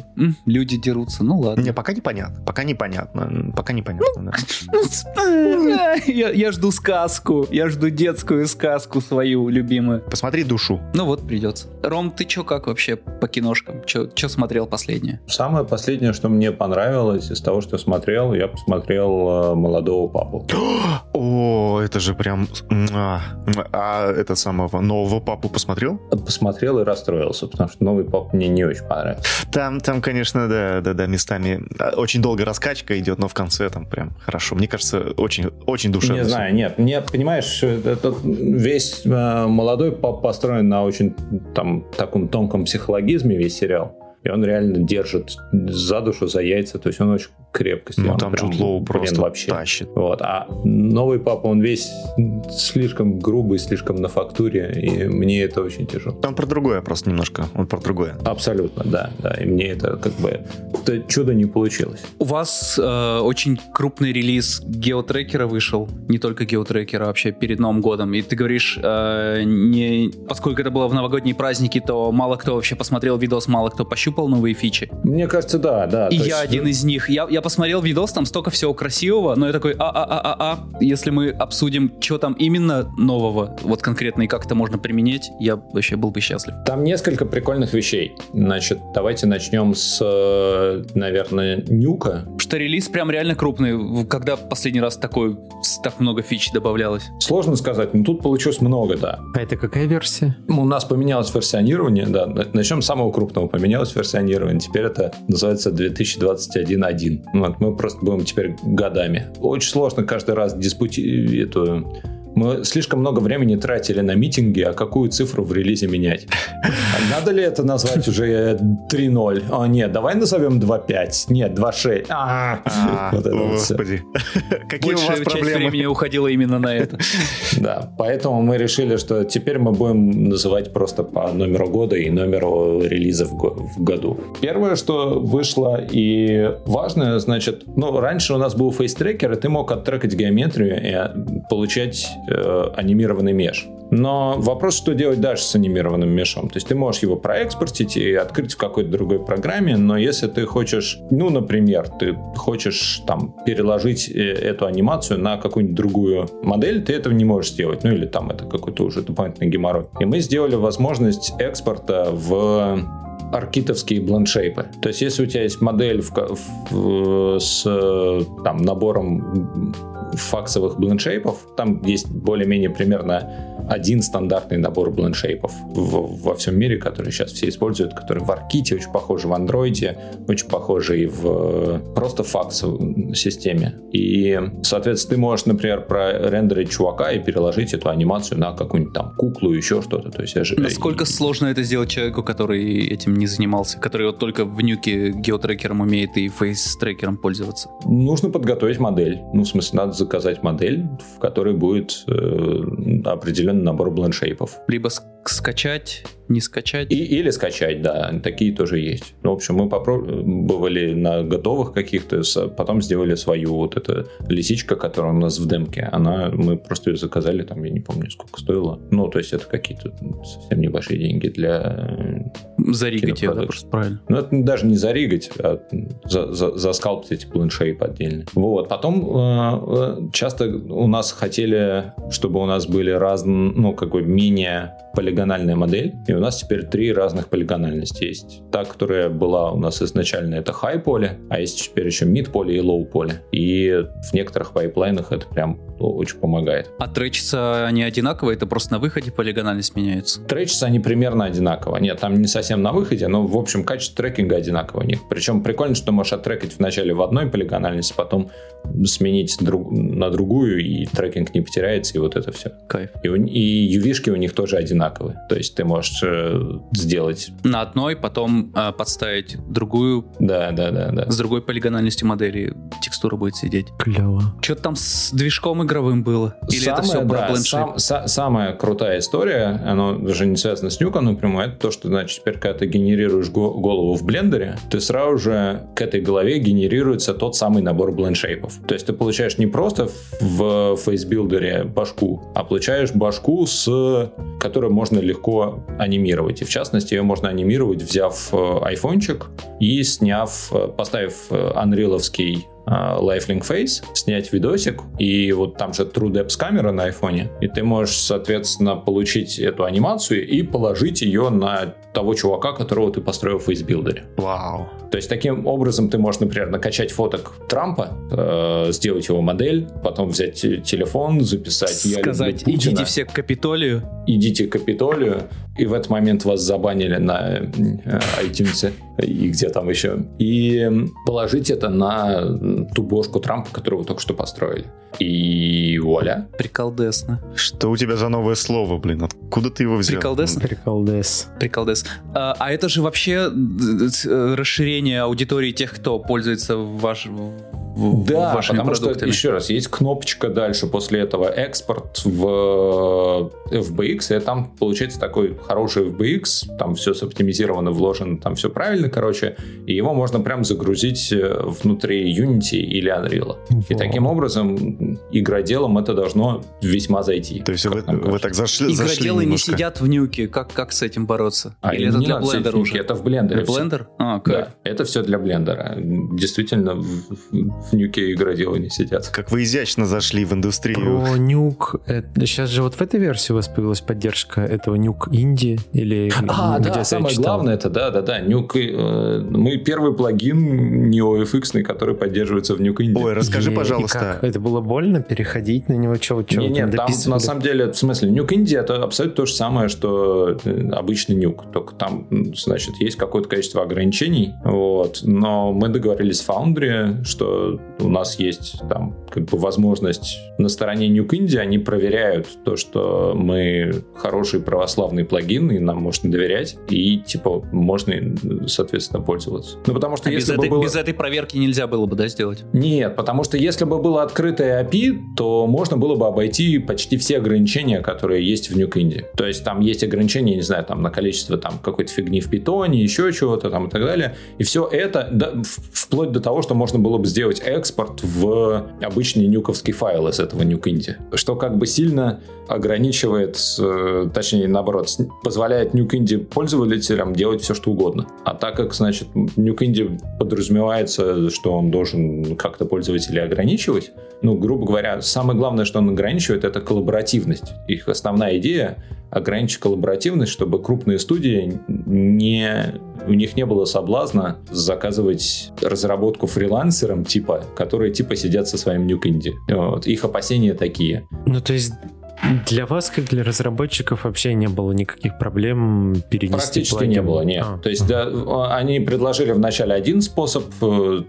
Speaker 1: люди дерутся. Ну ладно.
Speaker 4: Не, пока непонятно. Пока непонятно. Пока непонятно, да.
Speaker 1: Я, я жду сказку. Я жду детскую сказку свою любимую.
Speaker 4: Посмотри душу.
Speaker 1: Ну вот, придется. Ром, ты чё, как вообще по киношкам? Чё, чё смотрел последнее?
Speaker 3: Самое последнее, что мне понравилось из того, что смотрел, я посмотрел э, «Молодого папу».
Speaker 4: О, это же прям... муа. А это самого нового папу посмотрел?
Speaker 3: Посмотрел и расстроился, потому что «Новый папа» мне не очень понравился.
Speaker 4: Там, там, конечно, да, да, да, местами а, очень долго раскачка идет, но в конце там прям хорошо. Мне кажется, очень, очень душевно.
Speaker 3: Не знаю, нет, мне, понимаешь, это весь э, молодой пап построен на очень там таком тонком психологизме весь сериал. И он реально держит за душу, за яйца, то есть он очень крепко
Speaker 4: Ну там
Speaker 3: Прям,
Speaker 4: Джуд Лоу
Speaker 3: блин,
Speaker 4: просто
Speaker 3: вообще.
Speaker 4: тащит.
Speaker 3: Вот. А новый папа, он весь слишком грубый, слишком на фактуре, и мне это очень тяжело.
Speaker 4: Он про другое просто немножко. Он про другое.
Speaker 3: Абсолютно, да, да. И мне это как бы это чудо не получилось.
Speaker 1: У вас э, очень крупный релиз геотрекера вышел, не только геотрекера, а вообще перед Новым годом. И ты говоришь, э, не, поскольку это было в новогодние праздники, то мало кто вообще посмотрел видос, мало кто пощупал новые фичи.
Speaker 3: Мне кажется, да, да.
Speaker 1: И я
Speaker 3: есть,
Speaker 1: один из них. Я, я посмотрел видос, там столько всего красивого, но я такой, а-а-а-а-а, если мы обсудим, что там именно нового, вот конкретно и как это можно применять, я вообще был бы счастлив.
Speaker 3: Там несколько прикольных вещей. Значит, давайте начнем с, э, наверное, нюка.
Speaker 1: Что релиз прям реально крупный. В- Когда последний раз такой, так много фич добавлялось?
Speaker 3: Сложно сказать, но тут получилось много, да.
Speaker 2: А это какая версия?
Speaker 3: У нас поменялось версионирование, да. На- Начнем с самого крупного. Поменялось версионирование. Теперь это называется 2021.1. Вот, мы просто будем теперь годами. Очень сложно каждый раз диспути... эту... Мы слишком много времени тратили на митинги, а какую цифру в релизе менять? А Надо ли это назвать уже 3.0? О, нет, давай назовем 2.5. Нет, 2.6. А,
Speaker 4: А. Господи. Какие у вас
Speaker 1: часть
Speaker 4: проблемы?
Speaker 1: времени уходила именно на это.
Speaker 3: Да, поэтому мы решили, что теперь мы будем называть просто по номеру года и номеру релиза в году. Первое, что вышло и важное, значит, ну, раньше у нас был фейстрекер, и ты мог оттрекать геометрию и а, получать э, анимированный меж. Но вопрос, что делать дальше с анимированным мешом. То есть ты можешь его проэкспортить и открыть в какой-то другой программе, но если ты хочешь, ну, например, ты хочешь там переложить э, эту анимацию на какую-нибудь другую модель, ты этого не можешь сделать. Ну, или там это какой-то уже дополнительный геморрой. И мы сделали возможность экспорта в аркитовские блендшейпы. То есть, если у тебя есть модель в в- с э, там, набором факсовых блендшейпов, там есть более-менее примерно один стандартный набор блендшейпов в- во всем мире, который сейчас все используют, который в Арките очень похожи в Андроиде, очень похожи и в э, просто факсовой системе. И, соответственно, ты можешь, например, прорендерить чувака и переложить эту анимацию на какую-нибудь там куклу, еще что-то. То есть,
Speaker 1: Насколько сложно это сделать человеку, который этим не занимался, который вот только в нюке геотрекером умеет и фейс-трекером пользоваться?
Speaker 3: Нужно подготовить модель. Ну, в смысле, надо заказать модель, в которой будет э, определенный набор блендшейпов.
Speaker 1: Либо ск- скачать, не скачать?
Speaker 3: И, или скачать, да, такие тоже есть. Ну, в общем, мы попробовали на готовых каких-то, потом сделали свою вот эта лисичка, которая у нас в демке. Она, мы просто ее заказали, там, я не помню, сколько стоило. Ну, то есть это какие-то совсем небольшие деньги для... э,
Speaker 1: Заригать ее, да, просто правильно.
Speaker 3: Ну, это даже не заригать, а за, за, заскалптить планшейп отдельно. Вот. Потом э, э, часто у нас хотели, чтобы у нас были разные, ну, как бы менее полигональная модель, и у нас теперь три разных полигональности есть. Та, которая была у нас изначально, это high поле, а есть теперь еще mid поле и low поле. И в некоторых пайплайнах это прям очень помогает.
Speaker 1: А тречатся они одинаковые, это просто на выходе полигональность меняется?
Speaker 3: Тречатся они примерно одинаково. Нет, там не совсем на выходе, но в общем качество трекинга одинаково у них. Причем прикольно, что можешь оттрекать вначале в одной полигональности, потом сменить друг, на другую, и трекинг не потеряется, и вот это все.
Speaker 1: Кайф.
Speaker 3: И, и UV-шки у них тоже одинаковые. То есть ты можешь сделать...
Speaker 1: На одной, потом э, подставить другую.
Speaker 3: Да, да, да, да.
Speaker 1: С другой полигональностью модели текстура будет сидеть.
Speaker 2: Клево.
Speaker 1: Что-то там с движком игровым было? Или
Speaker 3: самая,
Speaker 1: это все
Speaker 3: да,
Speaker 1: про
Speaker 3: сам, са, Самая крутая история, оно даже не связано с нюком напрямую, это то, что, значит, теперь, когда ты генерируешь го- голову в блендере, ты сразу же к этой голове генерируется тот самый набор блендшейпов. То есть ты получаешь не просто в фейсбилдере башку, а получаешь башку, с которой можно легко анимировать. И в частности, ее можно анимировать, взяв э, айфончик и сняв, э, поставив анриловский Lifelink Face, снять видосик, и вот там же True Depth камера на айфоне, и ты можешь, соответственно, получить эту анимацию и положить ее на того чувака, которого ты построил в фейсбилдере.
Speaker 4: Вау.
Speaker 3: То есть таким образом ты можешь, например, накачать фоток Трампа, э, сделать его модель, потом взять телефон, записать
Speaker 1: Сказать, идите все к Капитолию.
Speaker 3: Идите к Капитолию, и в этот момент вас забанили на э, iTunes и где там еще. И положить это на ту бошку Трампа, которую вы только что построили. И вуаля.
Speaker 1: Приколдесно.
Speaker 4: Что у тебя за новое слово, блин? Откуда ты его взял?
Speaker 1: Приколдесно?
Speaker 2: Приколдес.
Speaker 1: Приколдес. А, а это же вообще расширение аудитории тех, кто пользуется ваш,
Speaker 3: да,
Speaker 1: вашими
Speaker 3: потому
Speaker 1: продуктами.
Speaker 3: что, еще раз, есть кнопочка дальше после этого экспорт в FBX, и там получается такой хороший FBX, там все соптимизировано, вложено, там все правильно, короче, и его можно прям загрузить внутри Unity или Unreal.
Speaker 2: Во.
Speaker 3: И таким образом игроделам это должно весьма зайти.
Speaker 4: То есть
Speaker 3: как
Speaker 4: вы, вы так зашли, зашли
Speaker 1: Игроделы не
Speaker 4: немножко.
Speaker 1: сидят в нюке. Как, как с этим бороться?
Speaker 3: А
Speaker 1: Или это
Speaker 3: не
Speaker 1: для блендера уже?
Speaker 3: Это в блендере.
Speaker 1: Для блендер? А, кайф.
Speaker 3: Да, это все для блендера. Действительно, в, нюке игроделы не сидят.
Speaker 4: Как вы изящно зашли в индустрию.
Speaker 2: Про нюк. сейчас же вот в этой версии у вас появилась поддержка этого нюк инди или
Speaker 3: А,
Speaker 2: где-то
Speaker 3: да, самое
Speaker 2: читал.
Speaker 3: главное это, да, да, да, нюк. э, мы первый плагин не OFX, который поддерживается в нюк
Speaker 4: Ой, расскажи,
Speaker 2: И- и
Speaker 4: пожалуйста.
Speaker 2: как? Это было больно переходить на него? Что, что
Speaker 3: Не,
Speaker 2: там
Speaker 3: нет, там на самом деле, в смысле, нюк Инди это абсолютно то же самое, что э, обычный нюк, только там, значит, есть какое-то количество ограничений, вот, но мы договорились с Foundry, что у нас есть там как бы возможность на стороне нюк Инди, они проверяют то, что мы хороший православный плагин, и нам можно доверять, и типа можно, соответственно, пользоваться. Ну, потому что
Speaker 1: А без
Speaker 3: если бы
Speaker 1: этой,
Speaker 3: было...
Speaker 1: без этой проверки нельзя было бы, да, сделать?
Speaker 3: Нет, потому что если бы было открытое API, то можно было бы обойти почти все ограничения, которые есть в Ньюкинде. То есть там есть ограничения, не знаю, там на количество там какой-то фигни в питоне, еще чего-то там и так далее. И все это, да, вплоть до того, что можно было бы сделать экспорт в обычный нюковский файл из этого Ньюкинди. Что как бы сильно ограничивает, э, точнее наоборот, с- позволяет Ньюкинди пользователям делать все, что угодно. А так как, значит, Ньюкинди подразумевается, что он должен как-то пользователей ограничивать, ну, грубо говоря, самое главное, что он ограничивает, это коллаборативность. Их основная идея ограничить коллаборативность, чтобы крупные студии не у них не было соблазна заказывать разработку фрилансерам, типа, которые типа сидят со своим нюкинди. Вот. Их опасения такие.
Speaker 2: Ну, то есть для вас, как для разработчиков, вообще не было никаких проблем перенести
Speaker 3: Практически
Speaker 2: плагин?
Speaker 3: не было, нет.
Speaker 2: А,
Speaker 3: То есть, да, они предложили вначале один способ э,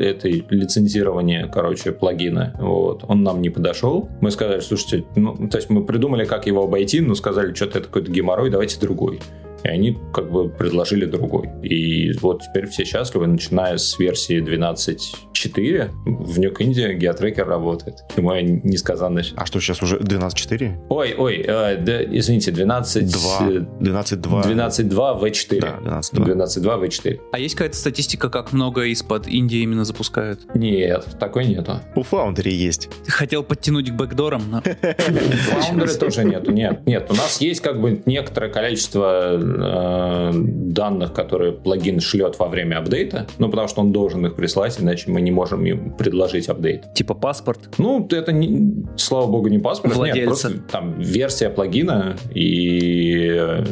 Speaker 3: этой лицензирования, короче, плагина. Вот. Он нам не подошел. Мы сказали, слушайте, ну, то есть мы придумали, как его обойти, но сказали, что-то это какой-то геморрой, давайте другой. И они как бы предложили другой. И вот теперь все счастливы, начиная с версии 12.4 в Ньюкинде геотрекер работает. Чему я несказанно...
Speaker 4: А что, сейчас уже 12.4?
Speaker 3: Ой, ой, э, да, извините, 12...
Speaker 4: 2.
Speaker 3: э,
Speaker 4: 12.2.
Speaker 3: 12.2 V4.
Speaker 4: Да, 12.2.
Speaker 3: 12.2 V4.
Speaker 1: А есть какая-то статистика, как много из-под Индии именно запускают?
Speaker 3: Нет, такой нету.
Speaker 4: У Foundry есть.
Speaker 1: Хотел подтянуть к бэкдорам, но...
Speaker 3: Фаундеры тоже нету. Нет, нет. У нас есть как бы некоторое количество э, данных, которые плагин шлет во время апдейта, ну, потому что он должен их прислать, иначе мы не можем им предложить апдейт.
Speaker 1: Типа паспорт?
Speaker 3: Ну, это, не, слава богу, не паспорт.
Speaker 1: Владельца.
Speaker 3: Нет, просто там версия плагина и э,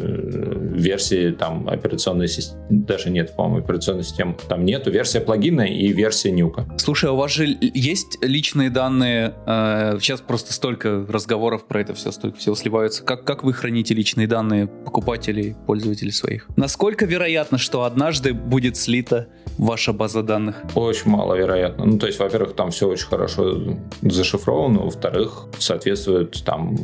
Speaker 3: версии там операционной системы, даже нет, по-моему, операционной системы. Там нету версия плагина и версия нюка.
Speaker 1: Слушай, а у вас же есть личные данные? э, сейчас просто столько разговоров про это все, столько всего сливаются. Как, как вы храните личные данные покупателей, пользователей своих? Насколько вероятно, что однажды будет слита ваша база данных?
Speaker 3: Очень маловероятно. Ну, то есть, во-первых, там все очень хорошо зашифровано, во-вторых, соответствует там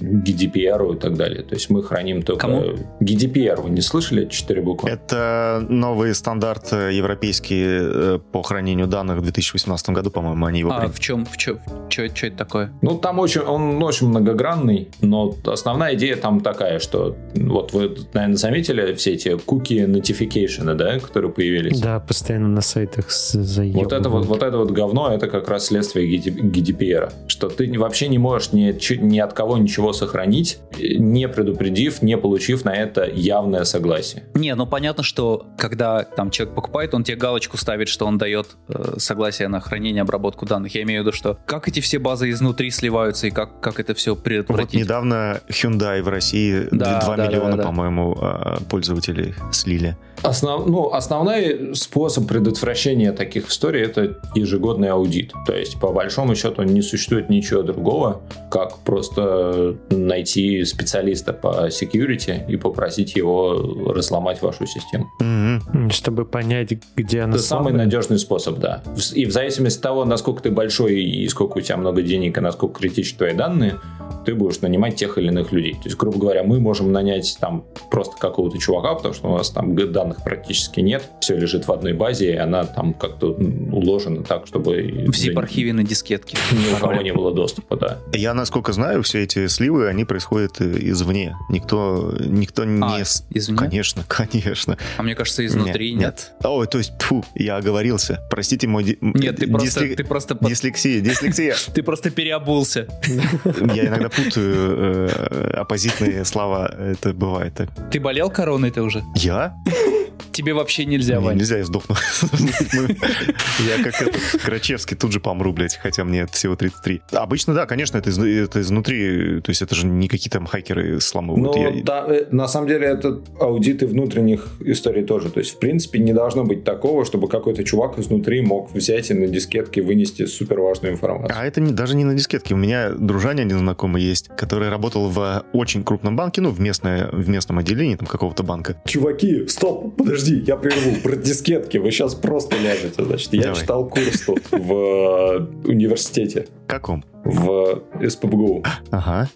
Speaker 3: GDPR и так далее. То есть мы храним только...
Speaker 1: Кому?
Speaker 3: GDPR, вы не слышали? Четыре буквы.
Speaker 4: Это новый стандарт э, европейский э, по хранению данных в 2018 году, по-моему, они его
Speaker 1: А
Speaker 4: приняли.
Speaker 1: в чем, в чем, что это такое?
Speaker 3: Ну, там очень, он очень многогранный, но основная идея там такая, что вот вы, наверное, заметили все эти cookie notification, да, которые появились?
Speaker 2: Да, постоянно на сайтах с-
Speaker 3: Вот это вот,
Speaker 2: заебывают.
Speaker 3: вот это вот говно, это как раз следствие GDPR. Что ты вообще не можешь ни, ни от кого ничего сохранить, не предупредив, не получив на это явное согласие.
Speaker 1: Не, ну понятно, что когда там человек покупает, он тебе галочку ставит, что он дает э, согласие на хранение, обработку данных. Я имею в виду, что как эти все базы изнутри сливаются и как, как это все
Speaker 4: Вот
Speaker 1: предотвратить.
Speaker 4: недавно Hyundai в России
Speaker 1: Да,
Speaker 4: 2
Speaker 1: да,
Speaker 4: миллиона,
Speaker 1: да, да.
Speaker 4: по-моему, а, пользователей слили.
Speaker 3: Основ, ну, основной способ предотвращения таких историй это ежегодный аудит. То есть, по большому счету, не существует ничего другого, как просто найти специалиста по security и попросить его разломать вашу систему.
Speaker 2: М, Чтобы понять, где она
Speaker 3: Это самый
Speaker 2: слабая.
Speaker 3: надежный способ, да. И в зависимости от того, насколько ты большой и сколько у тебя много денег, и насколько критичны твои данные, ты будешь нанимать тех или иных людей. То есть, грубо говоря, мы можем нанять там просто какого-то чувака, потому что у нас там г- данных практически нет, все лежит в одной базе, и она там как-то уложена так, чтобы
Speaker 1: В zip-архиве на дискетке.
Speaker 3: ни у кого не было доступа, да.
Speaker 4: Я, насколько знаю, все эти сливы, они происходят э, извне. Никто, никто не...
Speaker 1: А,
Speaker 4: с-
Speaker 1: извне?
Speaker 4: Конечно, конечно.
Speaker 1: А мне кажется, изнутри
Speaker 4: Не,
Speaker 1: нет.
Speaker 4: Ой, то есть, фу, я оговорился. Простите мой... ди-
Speaker 1: Нет, ты просто,
Speaker 4: дисли-
Speaker 1: ты просто,
Speaker 4: Дислексия, дислексия.
Speaker 1: ты просто переобулся.
Speaker 4: Я иногда путаю э, оппозитные слова. Это бывает так.
Speaker 1: Ты болел короной-то уже?
Speaker 4: Я?
Speaker 1: Тебе вообще нельзя,
Speaker 4: Не,
Speaker 1: Вань.
Speaker 4: нельзя, я сдохну. Я как этот, Грачевский тут же помру, блядь, хотя мне всего 33. Обычно, да, конечно, это, из- это изнутри, то есть это же не какие там хакеры сламывают.
Speaker 3: Ну, э, на самом деле, это аудиты внутренних историй тоже. То есть, в принципе, не должно быть такого, чтобы какой-то чувак изнутри мог взять и на дискетке вынести супер важную информацию.
Speaker 4: А это даже не на дискетке. У меня дружаня один знакомый есть, который работал в очень крупном банке, ну, в, местное, в местном отделении там какого-то банка.
Speaker 3: Чуваки, стоп, подожди, я прерву. Про дискетки вы сейчас просто ляжете. Значит, я
Speaker 4: Давай.
Speaker 3: читал курс тут в э, университете,
Speaker 4: Каком?
Speaker 3: в СПБГУ
Speaker 4: Ага.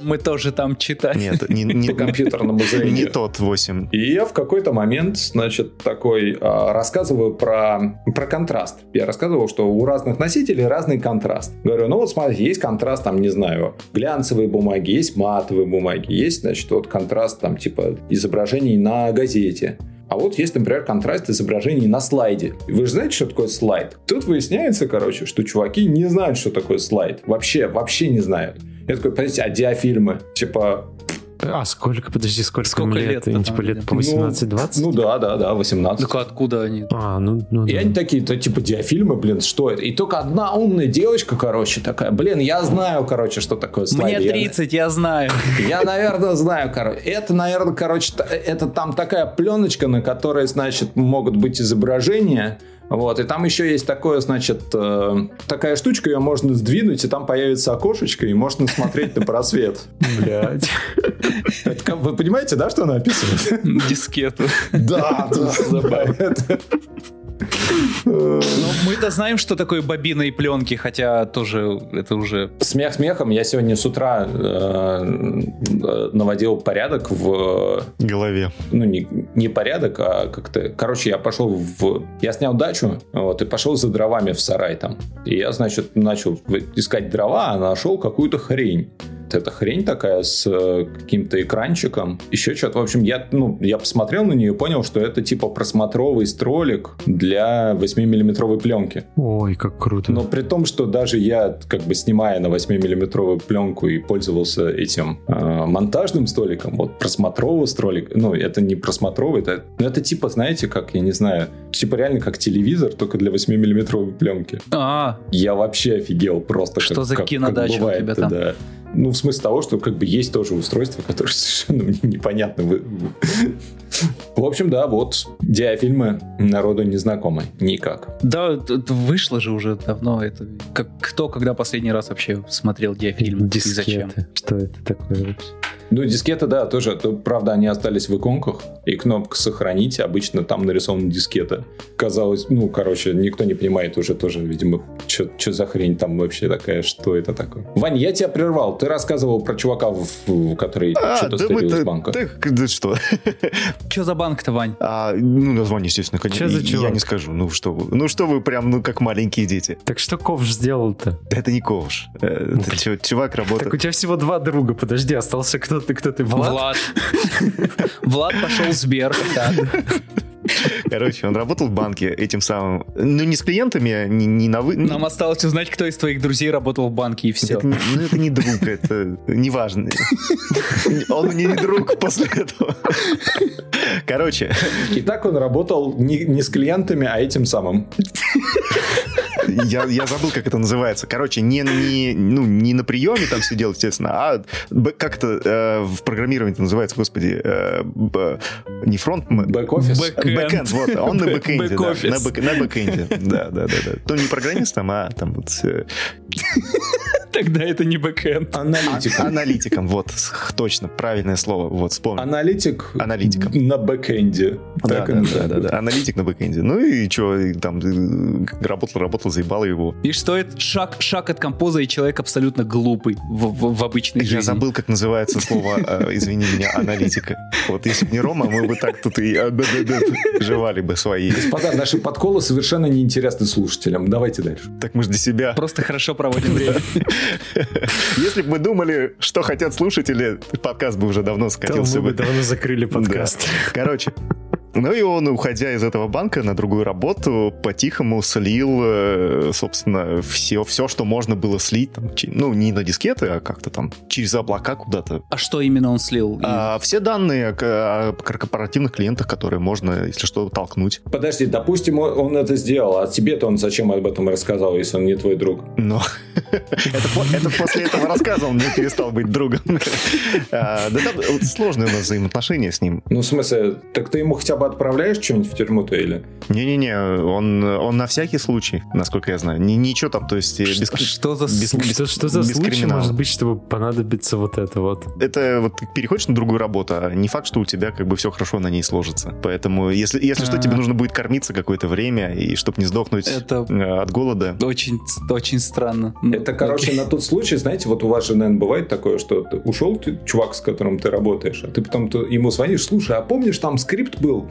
Speaker 1: Мы тоже там читали.
Speaker 4: Нет, не, не,
Speaker 3: по компьютерному
Speaker 4: не
Speaker 3: зрению.
Speaker 4: тот 8.
Speaker 3: И я в какой-то момент, значит, такой а, рассказываю про, про контраст. Я рассказывал, что у разных носителей разный контраст. Говорю, ну вот смотрите, есть контраст, там, не знаю, глянцевые бумаги, есть матовые бумаги, есть, значит, вот контраст, там, типа, изображений на газете. А вот есть, например, контраст изображений на слайде. Вы же знаете, что такое слайд? Тут выясняется, короче, что чуваки не знают, что такое слайд. Вообще, вообще не знают. Я такой, подождите, а диафильмы? Типа,
Speaker 2: А сколько, подожди, сколько,
Speaker 1: Сколько
Speaker 2: им
Speaker 1: лет-то
Speaker 2: лет? Им, типа лет по 18-20?
Speaker 3: ну да, да, да, 18.
Speaker 1: Так откуда они?
Speaker 2: А, ну, ну
Speaker 3: И
Speaker 2: да.
Speaker 3: они такие, то, типа, диафильмы, блин, что это? И только одна умная девочка, короче, такая, блин, я знаю, короче, что такое слайд.
Speaker 1: Мне
Speaker 3: Я-
Speaker 1: 30, я знаю.
Speaker 3: Я, наверное, знаю, короче. Это, наверное, короче, та- это там такая пленочка, на которой, значит, могут быть изображения. Вот, и там еще есть такое, значит, э, такая штучка, ее можно сдвинуть, и там появится окошечко, и можно смотреть на просвет. Как- Вы понимаете, да, что она описывает?
Speaker 1: Дискету.
Speaker 3: Да, да.
Speaker 1: Забавно. Ну, мы-то знаем, что такое бобина и пленки, хотя тоже это уже...
Speaker 3: Смех смехом, я сегодня с утра э, э, наводил порядок в
Speaker 4: голове.
Speaker 3: ну, не, не порядок, а как-то... Короче, я пошел в... Я снял дачу, вот, и пошел за дровами в сарай там. И я, значит, начал искать дрова, а нашел какую-то хрень. эта хрень такая с э, каким-то экранчиком, еще что-то. В общем, я, ну, я посмотрел на нее и понял, что это типа просмотровый стролик для 8-миллиметровой пленки.
Speaker 2: Ой, как круто.
Speaker 3: Но при том, что даже я, как бы снимая на 8-миллиметровую пленку и пользовался этим э, монтажным столиком, вот просмотровый столик, ну, это не просмотровый, это, ну, это типа, знаете, как, я не знаю, типа реально как телевизор, только для 8-миллиметровой пленки.
Speaker 1: А,
Speaker 3: Я вообще офигел просто.
Speaker 1: Что
Speaker 3: как-
Speaker 1: за
Speaker 3: как-
Speaker 1: кинодача
Speaker 3: как
Speaker 1: у
Speaker 3: бывает,
Speaker 1: тебя там?
Speaker 3: Да. Ну, в смысле того, что как бы есть тоже устройство, которое совершенно мне непонятно. вы- В общем, да, вот диафильмы народу не знакомы. Никак.
Speaker 1: да, вышло же уже давно это. Как, кто когда последний раз вообще смотрел диафильм? И зачем?
Speaker 2: Дискеты. Что это такое вообще?
Speaker 3: Ну, дискеты, да, тоже. То, правда, они остались в иконках. И кнопка «Сохранить» обычно там нарисована дискета. Казалось, ну, короче, никто не понимает уже тоже, видимо, что за хрень там вообще такая, что это такое. Вань, я тебя прервал. Ты рассказывал про чувака, в- в- который
Speaker 4: А,
Speaker 3: что-то
Speaker 4: да
Speaker 3: стырил из банка.
Speaker 4: да, да что?
Speaker 1: Че за банк-то, Вань?
Speaker 4: А, ну, название, естественно, конечно.
Speaker 2: Чё за
Speaker 4: Я
Speaker 2: чувак?
Speaker 4: не скажу. Ну, что вы. Ну, что вы прям, ну, как маленькие дети.
Speaker 2: Так что Ковш сделал-то?
Speaker 4: Это не ковш. Э, Это чё- чувак
Speaker 2: Так у
Speaker 4: работает...
Speaker 2: тебя всего два друга, подожди, остался кто-то, кто ты, Влад?
Speaker 1: Влад. Влад пошел в Сбер.
Speaker 4: Короче, он работал в банке этим самым... Ну, не с клиентами, а не, не на вы...
Speaker 1: Нам осталось узнать, кто из твоих друзей работал в банке, и все.
Speaker 4: Это, ну, это не друг, это неважно. Он мне не друг после этого. Короче,
Speaker 3: И так он работал не, не с клиентами, а этим самым.
Speaker 4: Я, я забыл, как это называется. Короче, не, не, ну, не на приеме там все делать, естественно, а как это э, в программировании это называется, господи, э, б- не фронт,
Speaker 3: Бэк-офис.
Speaker 1: Бэк-
Speaker 4: Бэкэнд, вот, он на
Speaker 1: Бэк-
Speaker 4: бэкэнде, да, на, бэк- на бэкэнде, да, да, да, да. Ну, не программистом, а там вот э,
Speaker 1: Тогда это не бэкэнд.
Speaker 3: Аналитиком.
Speaker 4: аналитиком, вот, точно, правильное слово, вот, вспомнил.
Speaker 3: Аналитик
Speaker 4: Аналитиком.
Speaker 3: на бэкэнде.
Speaker 4: Да,
Speaker 3: Так
Speaker 4: да, да, да, да. Аналитик на бэкэнде. Ну и что, там э, работал, работал, заебало его.
Speaker 1: И что это шаг, шаг от композа, и человек абсолютно глупый в, в- в обычной
Speaker 4: Я
Speaker 1: жизни.
Speaker 4: забыл, как называется слово, э, извини меня, аналитика. Вот если бы не Рома, мы бы так тут и э, жевали бы свои.
Speaker 3: Господа, наши подколы совершенно неинтересны слушателям. Давайте дальше.
Speaker 4: Так мы же для себя.
Speaker 1: Просто хорошо проводим время.
Speaker 4: Если бы мы думали, что хотят слушатели, подкаст бы уже давно
Speaker 2: Да,
Speaker 4: скатился
Speaker 2: мы бы
Speaker 4: бы.
Speaker 2: давно закрыли подкаст.
Speaker 4: Короче, ну и он, уходя из этого банка на другую работу, по-тихому слил, э, собственно, все, все, что можно было слить. там, ну, не на дискеты, а как-то там через облака куда-то.
Speaker 1: А что именно он слил?
Speaker 4: А, все данные о, корпоративных клиентах, которые можно, если что, толкнуть.
Speaker 3: Подожди, допустим, он он это сделал, а тебе-то он зачем об этом рассказал, если он не твой друг?
Speaker 4: Но это, по- это после этого рассказа он мне перестал быть другом. А, Да сложные у нас взаимоотношения с ним.
Speaker 3: Ну, в смысле, так ты ему хотя бы отправляешь что-нибудь в тюрьму-то или?
Speaker 4: Не-не-не, он, он на всякий случай, насколько я знаю. Ни- Ничего там, то есть... э, без-
Speaker 1: Что за...
Speaker 4: без-
Speaker 2: Что, что за
Speaker 4: без
Speaker 2: случай
Speaker 4: криминала.
Speaker 2: может быть, чтобы понадобится вот это вот?
Speaker 4: Это вот ты переходишь на другую работу, а не факт, что у тебя как бы все хорошо на ней сложится. Поэтому, если, если что,
Speaker 1: А.
Speaker 4: тебе нужно будет кормиться какое-то время, и чтобы не сдохнуть
Speaker 1: Это
Speaker 4: э, от голода.
Speaker 1: очень, очень странно. Ну,
Speaker 3: Это, короче, на тот случай, знаете, вот у вас же, наверное, бывает такое, что ты- ушел ты, чувак, с которым ты работаешь, а ты потом ты ему звонишь, слушай, а помнишь, там скрипт был?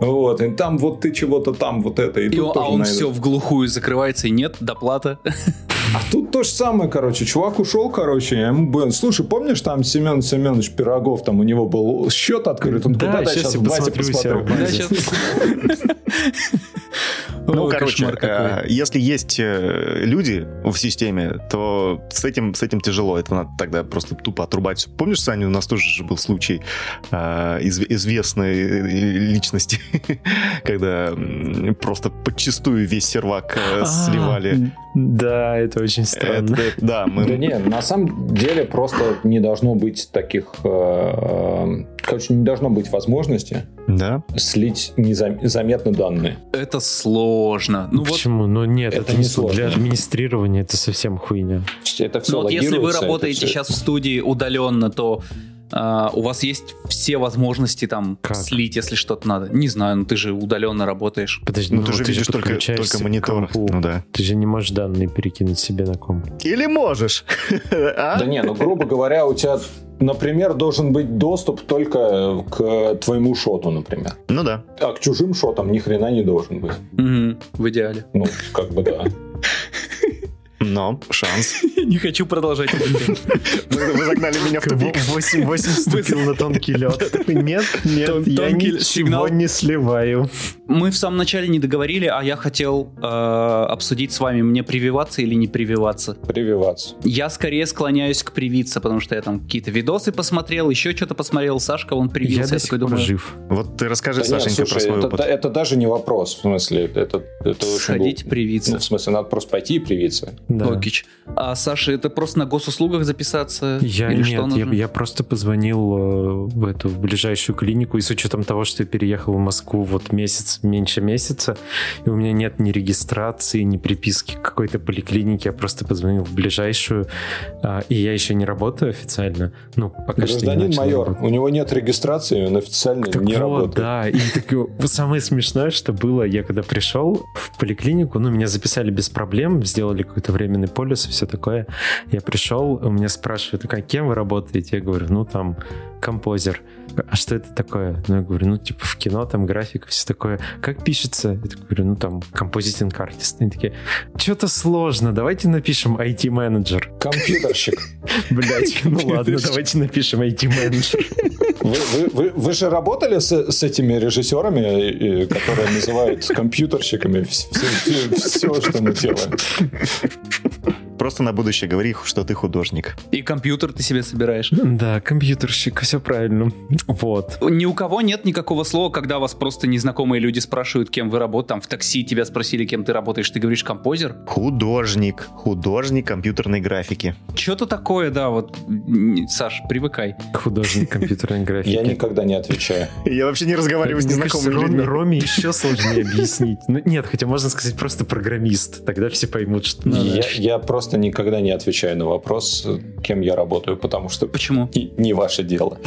Speaker 3: Вот, и там вот ты чего-то там, вот это, и,
Speaker 1: И
Speaker 3: тут
Speaker 1: а
Speaker 3: тоже
Speaker 1: он
Speaker 3: на
Speaker 1: все в глухую закрывается, и нет, доплата.
Speaker 3: А тут то же самое, короче, чувак ушел, короче, я ему был, слушай, помнишь, там Семен Семенович Пирогов, там у него был счет открыт, он
Speaker 2: Да, щас
Speaker 3: сейчас
Speaker 2: я
Speaker 3: давайте
Speaker 2: посмотрю.
Speaker 1: Да, щас-
Speaker 4: Ну,
Speaker 1: Ой,
Speaker 4: короче, э, если есть э, люди в системе, то с этим, с этим тяжело. Это надо тогда просто тупо отрубать. Помнишь, Саня, у нас тоже же был случай э, изв- известной э, личности, когда просто подчистую весь сервак э,
Speaker 2: А,
Speaker 4: сливали.
Speaker 2: Да, это очень странно.
Speaker 4: Да, мы...
Speaker 3: Да не, на самом деле просто не должно быть таких... э, Короче, не должно быть возможности
Speaker 4: Да.
Speaker 3: слить незам- незаметно данные.
Speaker 1: Это сложно. Ну вот,
Speaker 2: Почему? Ну нет,
Speaker 3: это
Speaker 2: это,
Speaker 3: не сложно.
Speaker 2: для администрирования это совсем хуйня.
Speaker 3: Это все
Speaker 1: ну вот если вы работаете сейчас в студии удаленно, то а, у вас есть все возможности там
Speaker 2: Как?
Speaker 1: слить, если что-то надо. Не знаю, ну ты же удаленно работаешь.
Speaker 2: Подожди,
Speaker 4: Ну, ты же видишь только,
Speaker 2: подключаешься
Speaker 4: только
Speaker 2: к
Speaker 4: монитор. Ну да.
Speaker 2: Ты же не можешь данные перекинуть себе на комп.
Speaker 4: Или можешь. А?
Speaker 3: Да не, ну грубо говоря, у тебя, например, должен быть доступ только к твоему шоту, например.
Speaker 4: Ну да.
Speaker 3: А к чужим шотам ни хрена не должен быть.
Speaker 1: Мгм, в идеале.
Speaker 3: Ну, как бы да.
Speaker 4: Но шанс.
Speaker 1: Не хочу продолжать.
Speaker 4: Вы загнали меня в тупик.
Speaker 2: 8-8 ступил на тонкий лед. Нет, нет, я ничего не сливаю.
Speaker 1: Мы в самом начале не договорили, а я хотел э, обсудить с вами, мне прививаться или не прививаться.
Speaker 3: Прививаться.
Speaker 1: Я скорее склоняюсь к привиться, потому что я там какие-то видосы посмотрел, еще что-то посмотрел. Сашка, он
Speaker 2: Я
Speaker 1: привился,
Speaker 2: до
Speaker 1: я
Speaker 2: сих
Speaker 1: такой
Speaker 2: пор
Speaker 1: думаю,
Speaker 2: жив.
Speaker 4: Вот ты расскажи, Сашенька, про свой
Speaker 3: это,
Speaker 4: опыт.
Speaker 3: это даже не вопрос. В смысле, это,
Speaker 1: сходить привиться.
Speaker 3: Ну, в смысле, надо просто пойти и привиться.
Speaker 2: Да.
Speaker 1: Окич. А Саша, это просто на госуслугах записаться?
Speaker 2: Я
Speaker 1: Или
Speaker 2: нет,
Speaker 1: что
Speaker 2: я,
Speaker 1: нужно?
Speaker 2: я просто позвонил э, в эту в ближайшую клинику, и с учетом того, что я переехал в Москву вот месяц, меньше месяца, и у меня нет ни регистрации, ни приписки к какой-то поликлинике, я просто позвонил в ближайшую, а, и я еще не работаю официально. Ну, пока что не
Speaker 3: Гражданин
Speaker 2: начал
Speaker 3: майор,
Speaker 2: работать.
Speaker 3: у него нет регистрации, он официально
Speaker 2: Так
Speaker 3: не
Speaker 2: вот,
Speaker 3: работает.
Speaker 2: да. И так, самое смешное, что было, я когда пришел в поликлинику, ну, меня записали без проблем, сделали какой-то временный полис и все такое. Я пришел, у меня спрашивают, а кем вы работаете? Я говорю, ну, там, композер. А что это такое? Ну, я говорю, ну, типа, в кино, там, графика, все такое. Как пишется? Я такой говорю, ну, там, композитинг артист. Они такие, что-то сложно, давайте напишем IT-менеджер.
Speaker 3: Компьютерщик.
Speaker 2: Блять, ну ладно, давайте напишем IT-менеджер.
Speaker 3: Вы, вы- вы- вы же работали с, с этими режиссерами, э, которые называют компьютерщиками все, что мы делаем?
Speaker 4: Просто на будущее говори, что ты художник.
Speaker 1: И компьютер ты себе собираешь.
Speaker 2: Да, компьютерщик, все правильно. Вот.
Speaker 1: Ни у кого нет никакого слова, когда вас просто незнакомые люди спрашивают, кем вы работаете. Там в такси тебя спросили, кем ты работаешь, ты говоришь композер.
Speaker 4: Художник. Художник компьютерной графики.
Speaker 1: Что-то такое, да, вот, Саш, привыкай.
Speaker 2: Художник компьютерной графики.
Speaker 3: Я никогда не отвечаю.
Speaker 4: Я вообще не разговариваю с
Speaker 2: кажется,
Speaker 4: незнакомыми людьми.
Speaker 2: Роме еще сложнее объяснить. Ну нет, хотя можно сказать просто программист. Тогда все поймут, что...
Speaker 1: Ну,
Speaker 3: я, я просто никогда не отвечаю на вопрос, кем я работаю, потому что
Speaker 1: Почему?
Speaker 3: и- не ваше дело.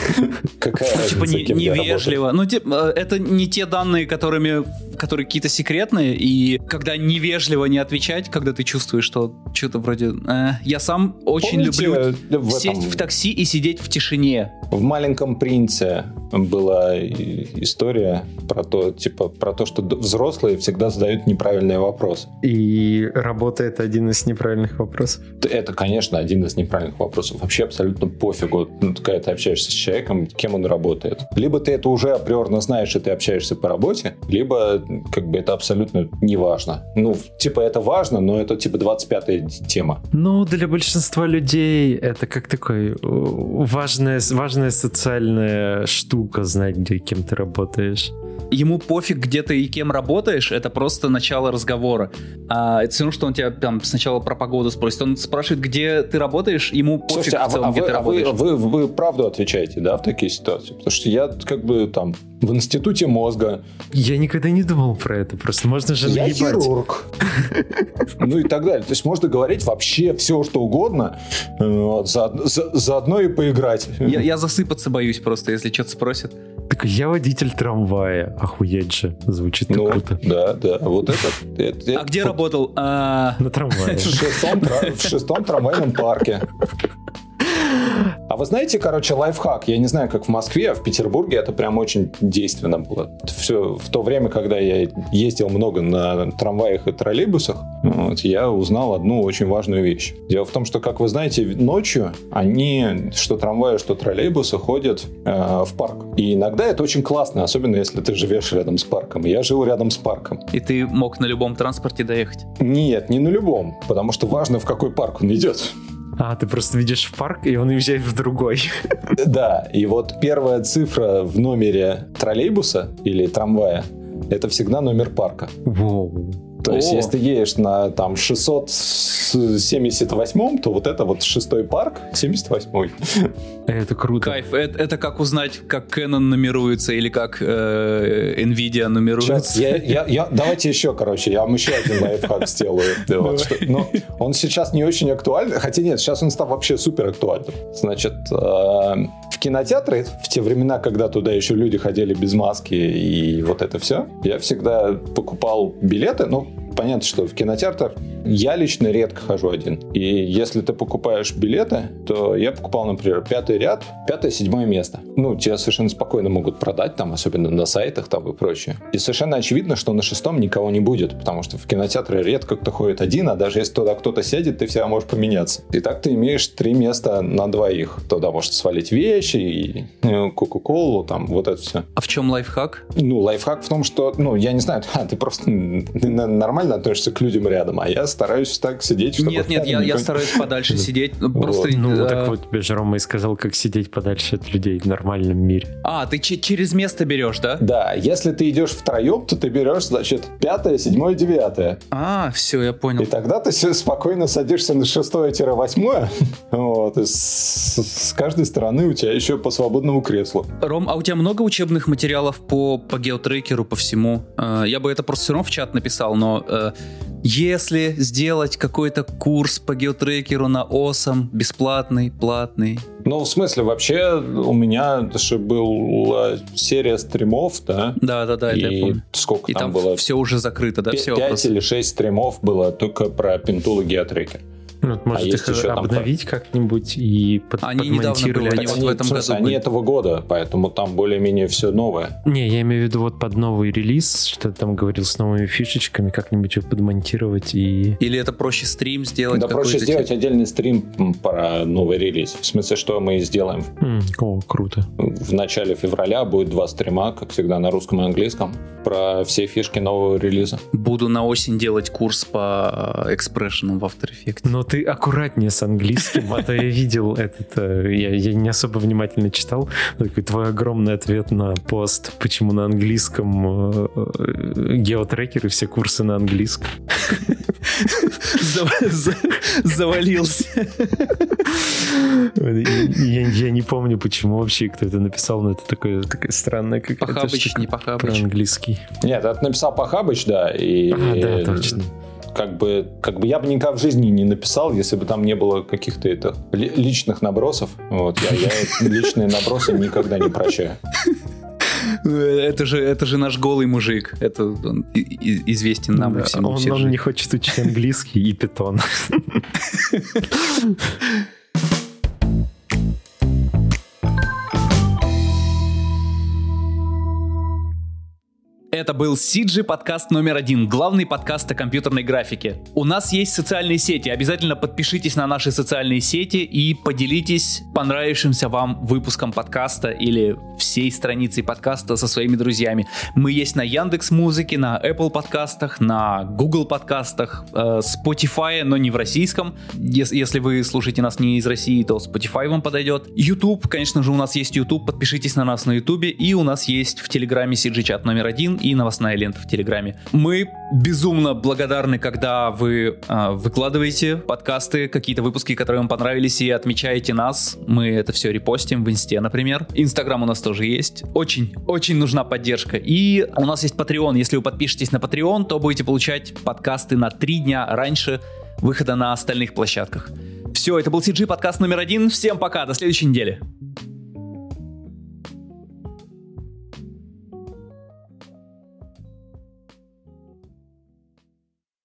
Speaker 3: Какая
Speaker 1: Ну, типа не- невежливо. Ну, э, это не те данные, которыми, которые какие-то секретные, и когда невежливо не отвечать, когда ты чувствуешь, что что-то вроде... э, я сам очень люблю
Speaker 3: в
Speaker 1: сесть в такси и сидеть в тишине.
Speaker 3: В маленьком принце была история про то, типа, про то, что взрослые всегда задают неправильные вопросы.
Speaker 2: И работа это один из неправильных вопросов.
Speaker 3: Это, конечно, один из неправильных вопросов. Вообще абсолютно пофигу, ну, когда ты общаешься с человеком, кем он работает. Либо ты это уже априорно знаешь, и ты общаешься по работе, либо как бы это абсолютно не важно. Ну, типа это важно, но это типа 25-я тема.
Speaker 2: Ну, для большинства людей это как такой важная, важная социальная штука знать, где кем ты работаешь.
Speaker 1: Ему пофиг, где ты и кем работаешь, это просто начало разговора. А это все равно, что он тебя там сначала про погоду спросит. Он спрашивает, где ты работаешь, ему пофиг
Speaker 3: Слушайте, а,
Speaker 1: в
Speaker 3: вы-
Speaker 1: целом,
Speaker 3: а
Speaker 1: где
Speaker 3: вы,
Speaker 1: ты
Speaker 3: а вы-
Speaker 1: работаешь.
Speaker 3: вы- вы правду отвечаете, да, в такие ситуации? Потому что я как бы там в институте мозга,
Speaker 2: Я никогда не думал про это, просто можно же
Speaker 3: я
Speaker 2: наебать.
Speaker 3: хирург. Ну и так далее. То есть можно говорить вообще все, что угодно, э, вот, за- за- заодно и поиграть.
Speaker 1: Я, я засыпаться боюсь просто, если что-то спросят.
Speaker 2: Такой, я водитель трамвая. Охуеть же. Звучит
Speaker 3: Ну,
Speaker 2: круто.
Speaker 3: да, да. Вот это... это-
Speaker 1: А где
Speaker 3: вот
Speaker 1: работал? А,
Speaker 2: На трамвае.
Speaker 3: В шестом, тра- в шестом трамвайном парке. А вы знаете, короче, лайфхак. Я не знаю, как в Москве, а в Петербурге это прям очень действенно было. Все в то время, когда я ездил много на трамваях и троллейбусах, вот, я узнал одну очень важную вещь. Дело в том, что, как вы знаете, ночью они, что трамваи, что троллейбусы, ходят э, в парк. И иногда это очень классно, особенно если ты живешь рядом с парком. Я жил рядом с парком.
Speaker 1: и ты мог на любом транспорте доехать.
Speaker 3: Нет, не на любом, потому что важно, в какой парк он идет.
Speaker 2: А, ты просто видишь в парк, и он уезжает в другой.
Speaker 3: Да, и вот первая цифра в номере троллейбуса или трамвая это всегда номер парка.
Speaker 2: Воу.
Speaker 3: То есть,
Speaker 1: О.
Speaker 3: если ты едешь на там 678, то вот это вот шестой парк, 78
Speaker 2: Это круто.
Speaker 1: Кайф. Это, это как узнать, как Canon нумеруется или как э, Nvidia нумеруется.
Speaker 3: Сейчас, я, я, я- давайте еще, короче, я вам еще один лайфхак сделаю. Вот что- но он сейчас не очень актуальный, хотя нет, сейчас он стал вообще супер актуальным. Значит, э, в кинотеатры, в те времена, когда туда еще люди ходили без маски и вот это все, я всегда покупал билеты, ну, понятно, что в кинотеатр я лично редко хожу один. И если ты покупаешь билеты, то я покупал, например, пятый ряд, пятое, седьмое место. Ну, тебя совершенно спокойно могут продать там, особенно на сайтах там и прочее. И совершенно очевидно, что на шестом никого не будет, потому что в кинотеатре редко кто ходит один, а даже если туда кто-то сядет, ты всегда можешь поменяться. И так ты имеешь три места на двоих. Туда можешь свалить вещи и ну, кока-колу, там, вот это все.
Speaker 1: А в чем лайфхак?
Speaker 3: Ну, лайфхак в том, что, ну, я не знаю, а, ты просто нормально относишься к людям рядом, а я стараюсь так сидеть, чтобы...
Speaker 1: Нет, нет, я, я стараюсь подальше сидеть. Ну, просто,
Speaker 2: Ну, так вот тебе же Рома и сказал, как сидеть подальше от людей в нормальном мире.
Speaker 1: А, ты че- через место берешь, да?
Speaker 3: Да, если ты идешь втроем, то ты берешь, значит, пятое, седьмое, девятое.
Speaker 1: А, все, я понял.
Speaker 3: И тогда ты спокойно садишься на шестое-восьмое, вот, и с, с каждой стороны у тебя еще по свободному креслу.
Speaker 1: Ром, а у тебя много учебных материалов по, по геотрекеру, по всему? Э, я бы это просто все равно в чат написал, но э, если сделать какой-то курс по геотрекеру на ОСом, бесплатный, платный,
Speaker 3: Ну, в смысле, вообще у меня же была серия стримов, да,
Speaker 1: да-да-да, это я
Speaker 3: и
Speaker 1: помню.
Speaker 3: сколько
Speaker 1: И
Speaker 3: там,
Speaker 1: там,
Speaker 3: было?
Speaker 1: все уже закрыто, да, все
Speaker 3: Пять или шесть стримов было только про пинтул и геотрекер.
Speaker 2: Ну, вот, может,
Speaker 3: есть
Speaker 2: их
Speaker 3: еще там
Speaker 2: обновить как-нибудь и под,
Speaker 1: Они недавно
Speaker 2: подмонтировать?
Speaker 1: были, Они вот в этом
Speaker 3: смысле,
Speaker 1: году
Speaker 3: они
Speaker 1: были.
Speaker 3: этого года, поэтому там более-менее все новое.
Speaker 2: Не, я имею в виду вот под новый релиз, что ты там говорил с новыми фишечками, как-нибудь его подмонтировать и...
Speaker 1: Или это проще стрим сделать?
Speaker 3: да проще сделать отдельный стрим про новый релиз. В смысле, что мы сделаем?
Speaker 2: М, О, круто.
Speaker 3: В начале февраля будет два стрима, как всегда, на русском и английском, про все фишки нового релиза.
Speaker 1: Буду на осень делать курс по э, экспрессионам в After Effects.
Speaker 2: Но ты аккуратнее с английским, а то я видел этот, э, я, я не особо внимательно читал, такой твой огромный ответ на пост, почему на английском э, э, геотрекеры, все курсы на английском.
Speaker 1: За- за- Завалился.
Speaker 2: Я, я не помню, почему вообще кто это написал, но это такое, странная какая-то
Speaker 1: Похабыч, не
Speaker 2: про
Speaker 1: похабыч.
Speaker 2: английский.
Speaker 3: Нет, это написал Пахабыч, да, и...
Speaker 2: А, да, точно.
Speaker 3: Как бы, как бы я бы никогда в жизни не написал, если бы там не было каких-то это, ли- личных набросов. Вот, я, я личные набросы никогда не прощаю.
Speaker 1: Это же, это же наш голый мужик. Это он известен нам
Speaker 2: Да,
Speaker 1: всему.
Speaker 2: он, он
Speaker 1: же.
Speaker 2: не хочет учить английский и питон.
Speaker 1: Это был CG подкаст номер один, главный подкаст о компьютерной графике. У нас есть социальные сети, обязательно подпишитесь на наши социальные сети и поделитесь понравившимся вам выпуском подкаста или всей страницей подкаста со своими друзьями. Мы есть на Яндекс Музыке, на Apple подкастах, на Google подкастах, э, Spotify, но не в российском. Ес- Если вы слушаете нас не из России, то Spotify вам подойдет. YouTube, конечно же, у нас есть YouTube, подпишитесь на нас на YouTube, и у нас есть в Телеграме CG чат номер один и новостная лента в Телеграме. Мы безумно благодарны, когда вы а, выкладываете подкасты, какие-то выпуски, которые вам понравились, и отмечаете нас. Мы это все репостим в Инсте, например. Инстаграм у нас тоже есть. Очень, очень нужна поддержка. И у нас есть Patreon. Если вы подпишетесь на Patreon, то будете получать подкасты на три дня раньше выхода на остальных площадках. Все, это был CG подкаст номер один. Всем пока, до следующей недели.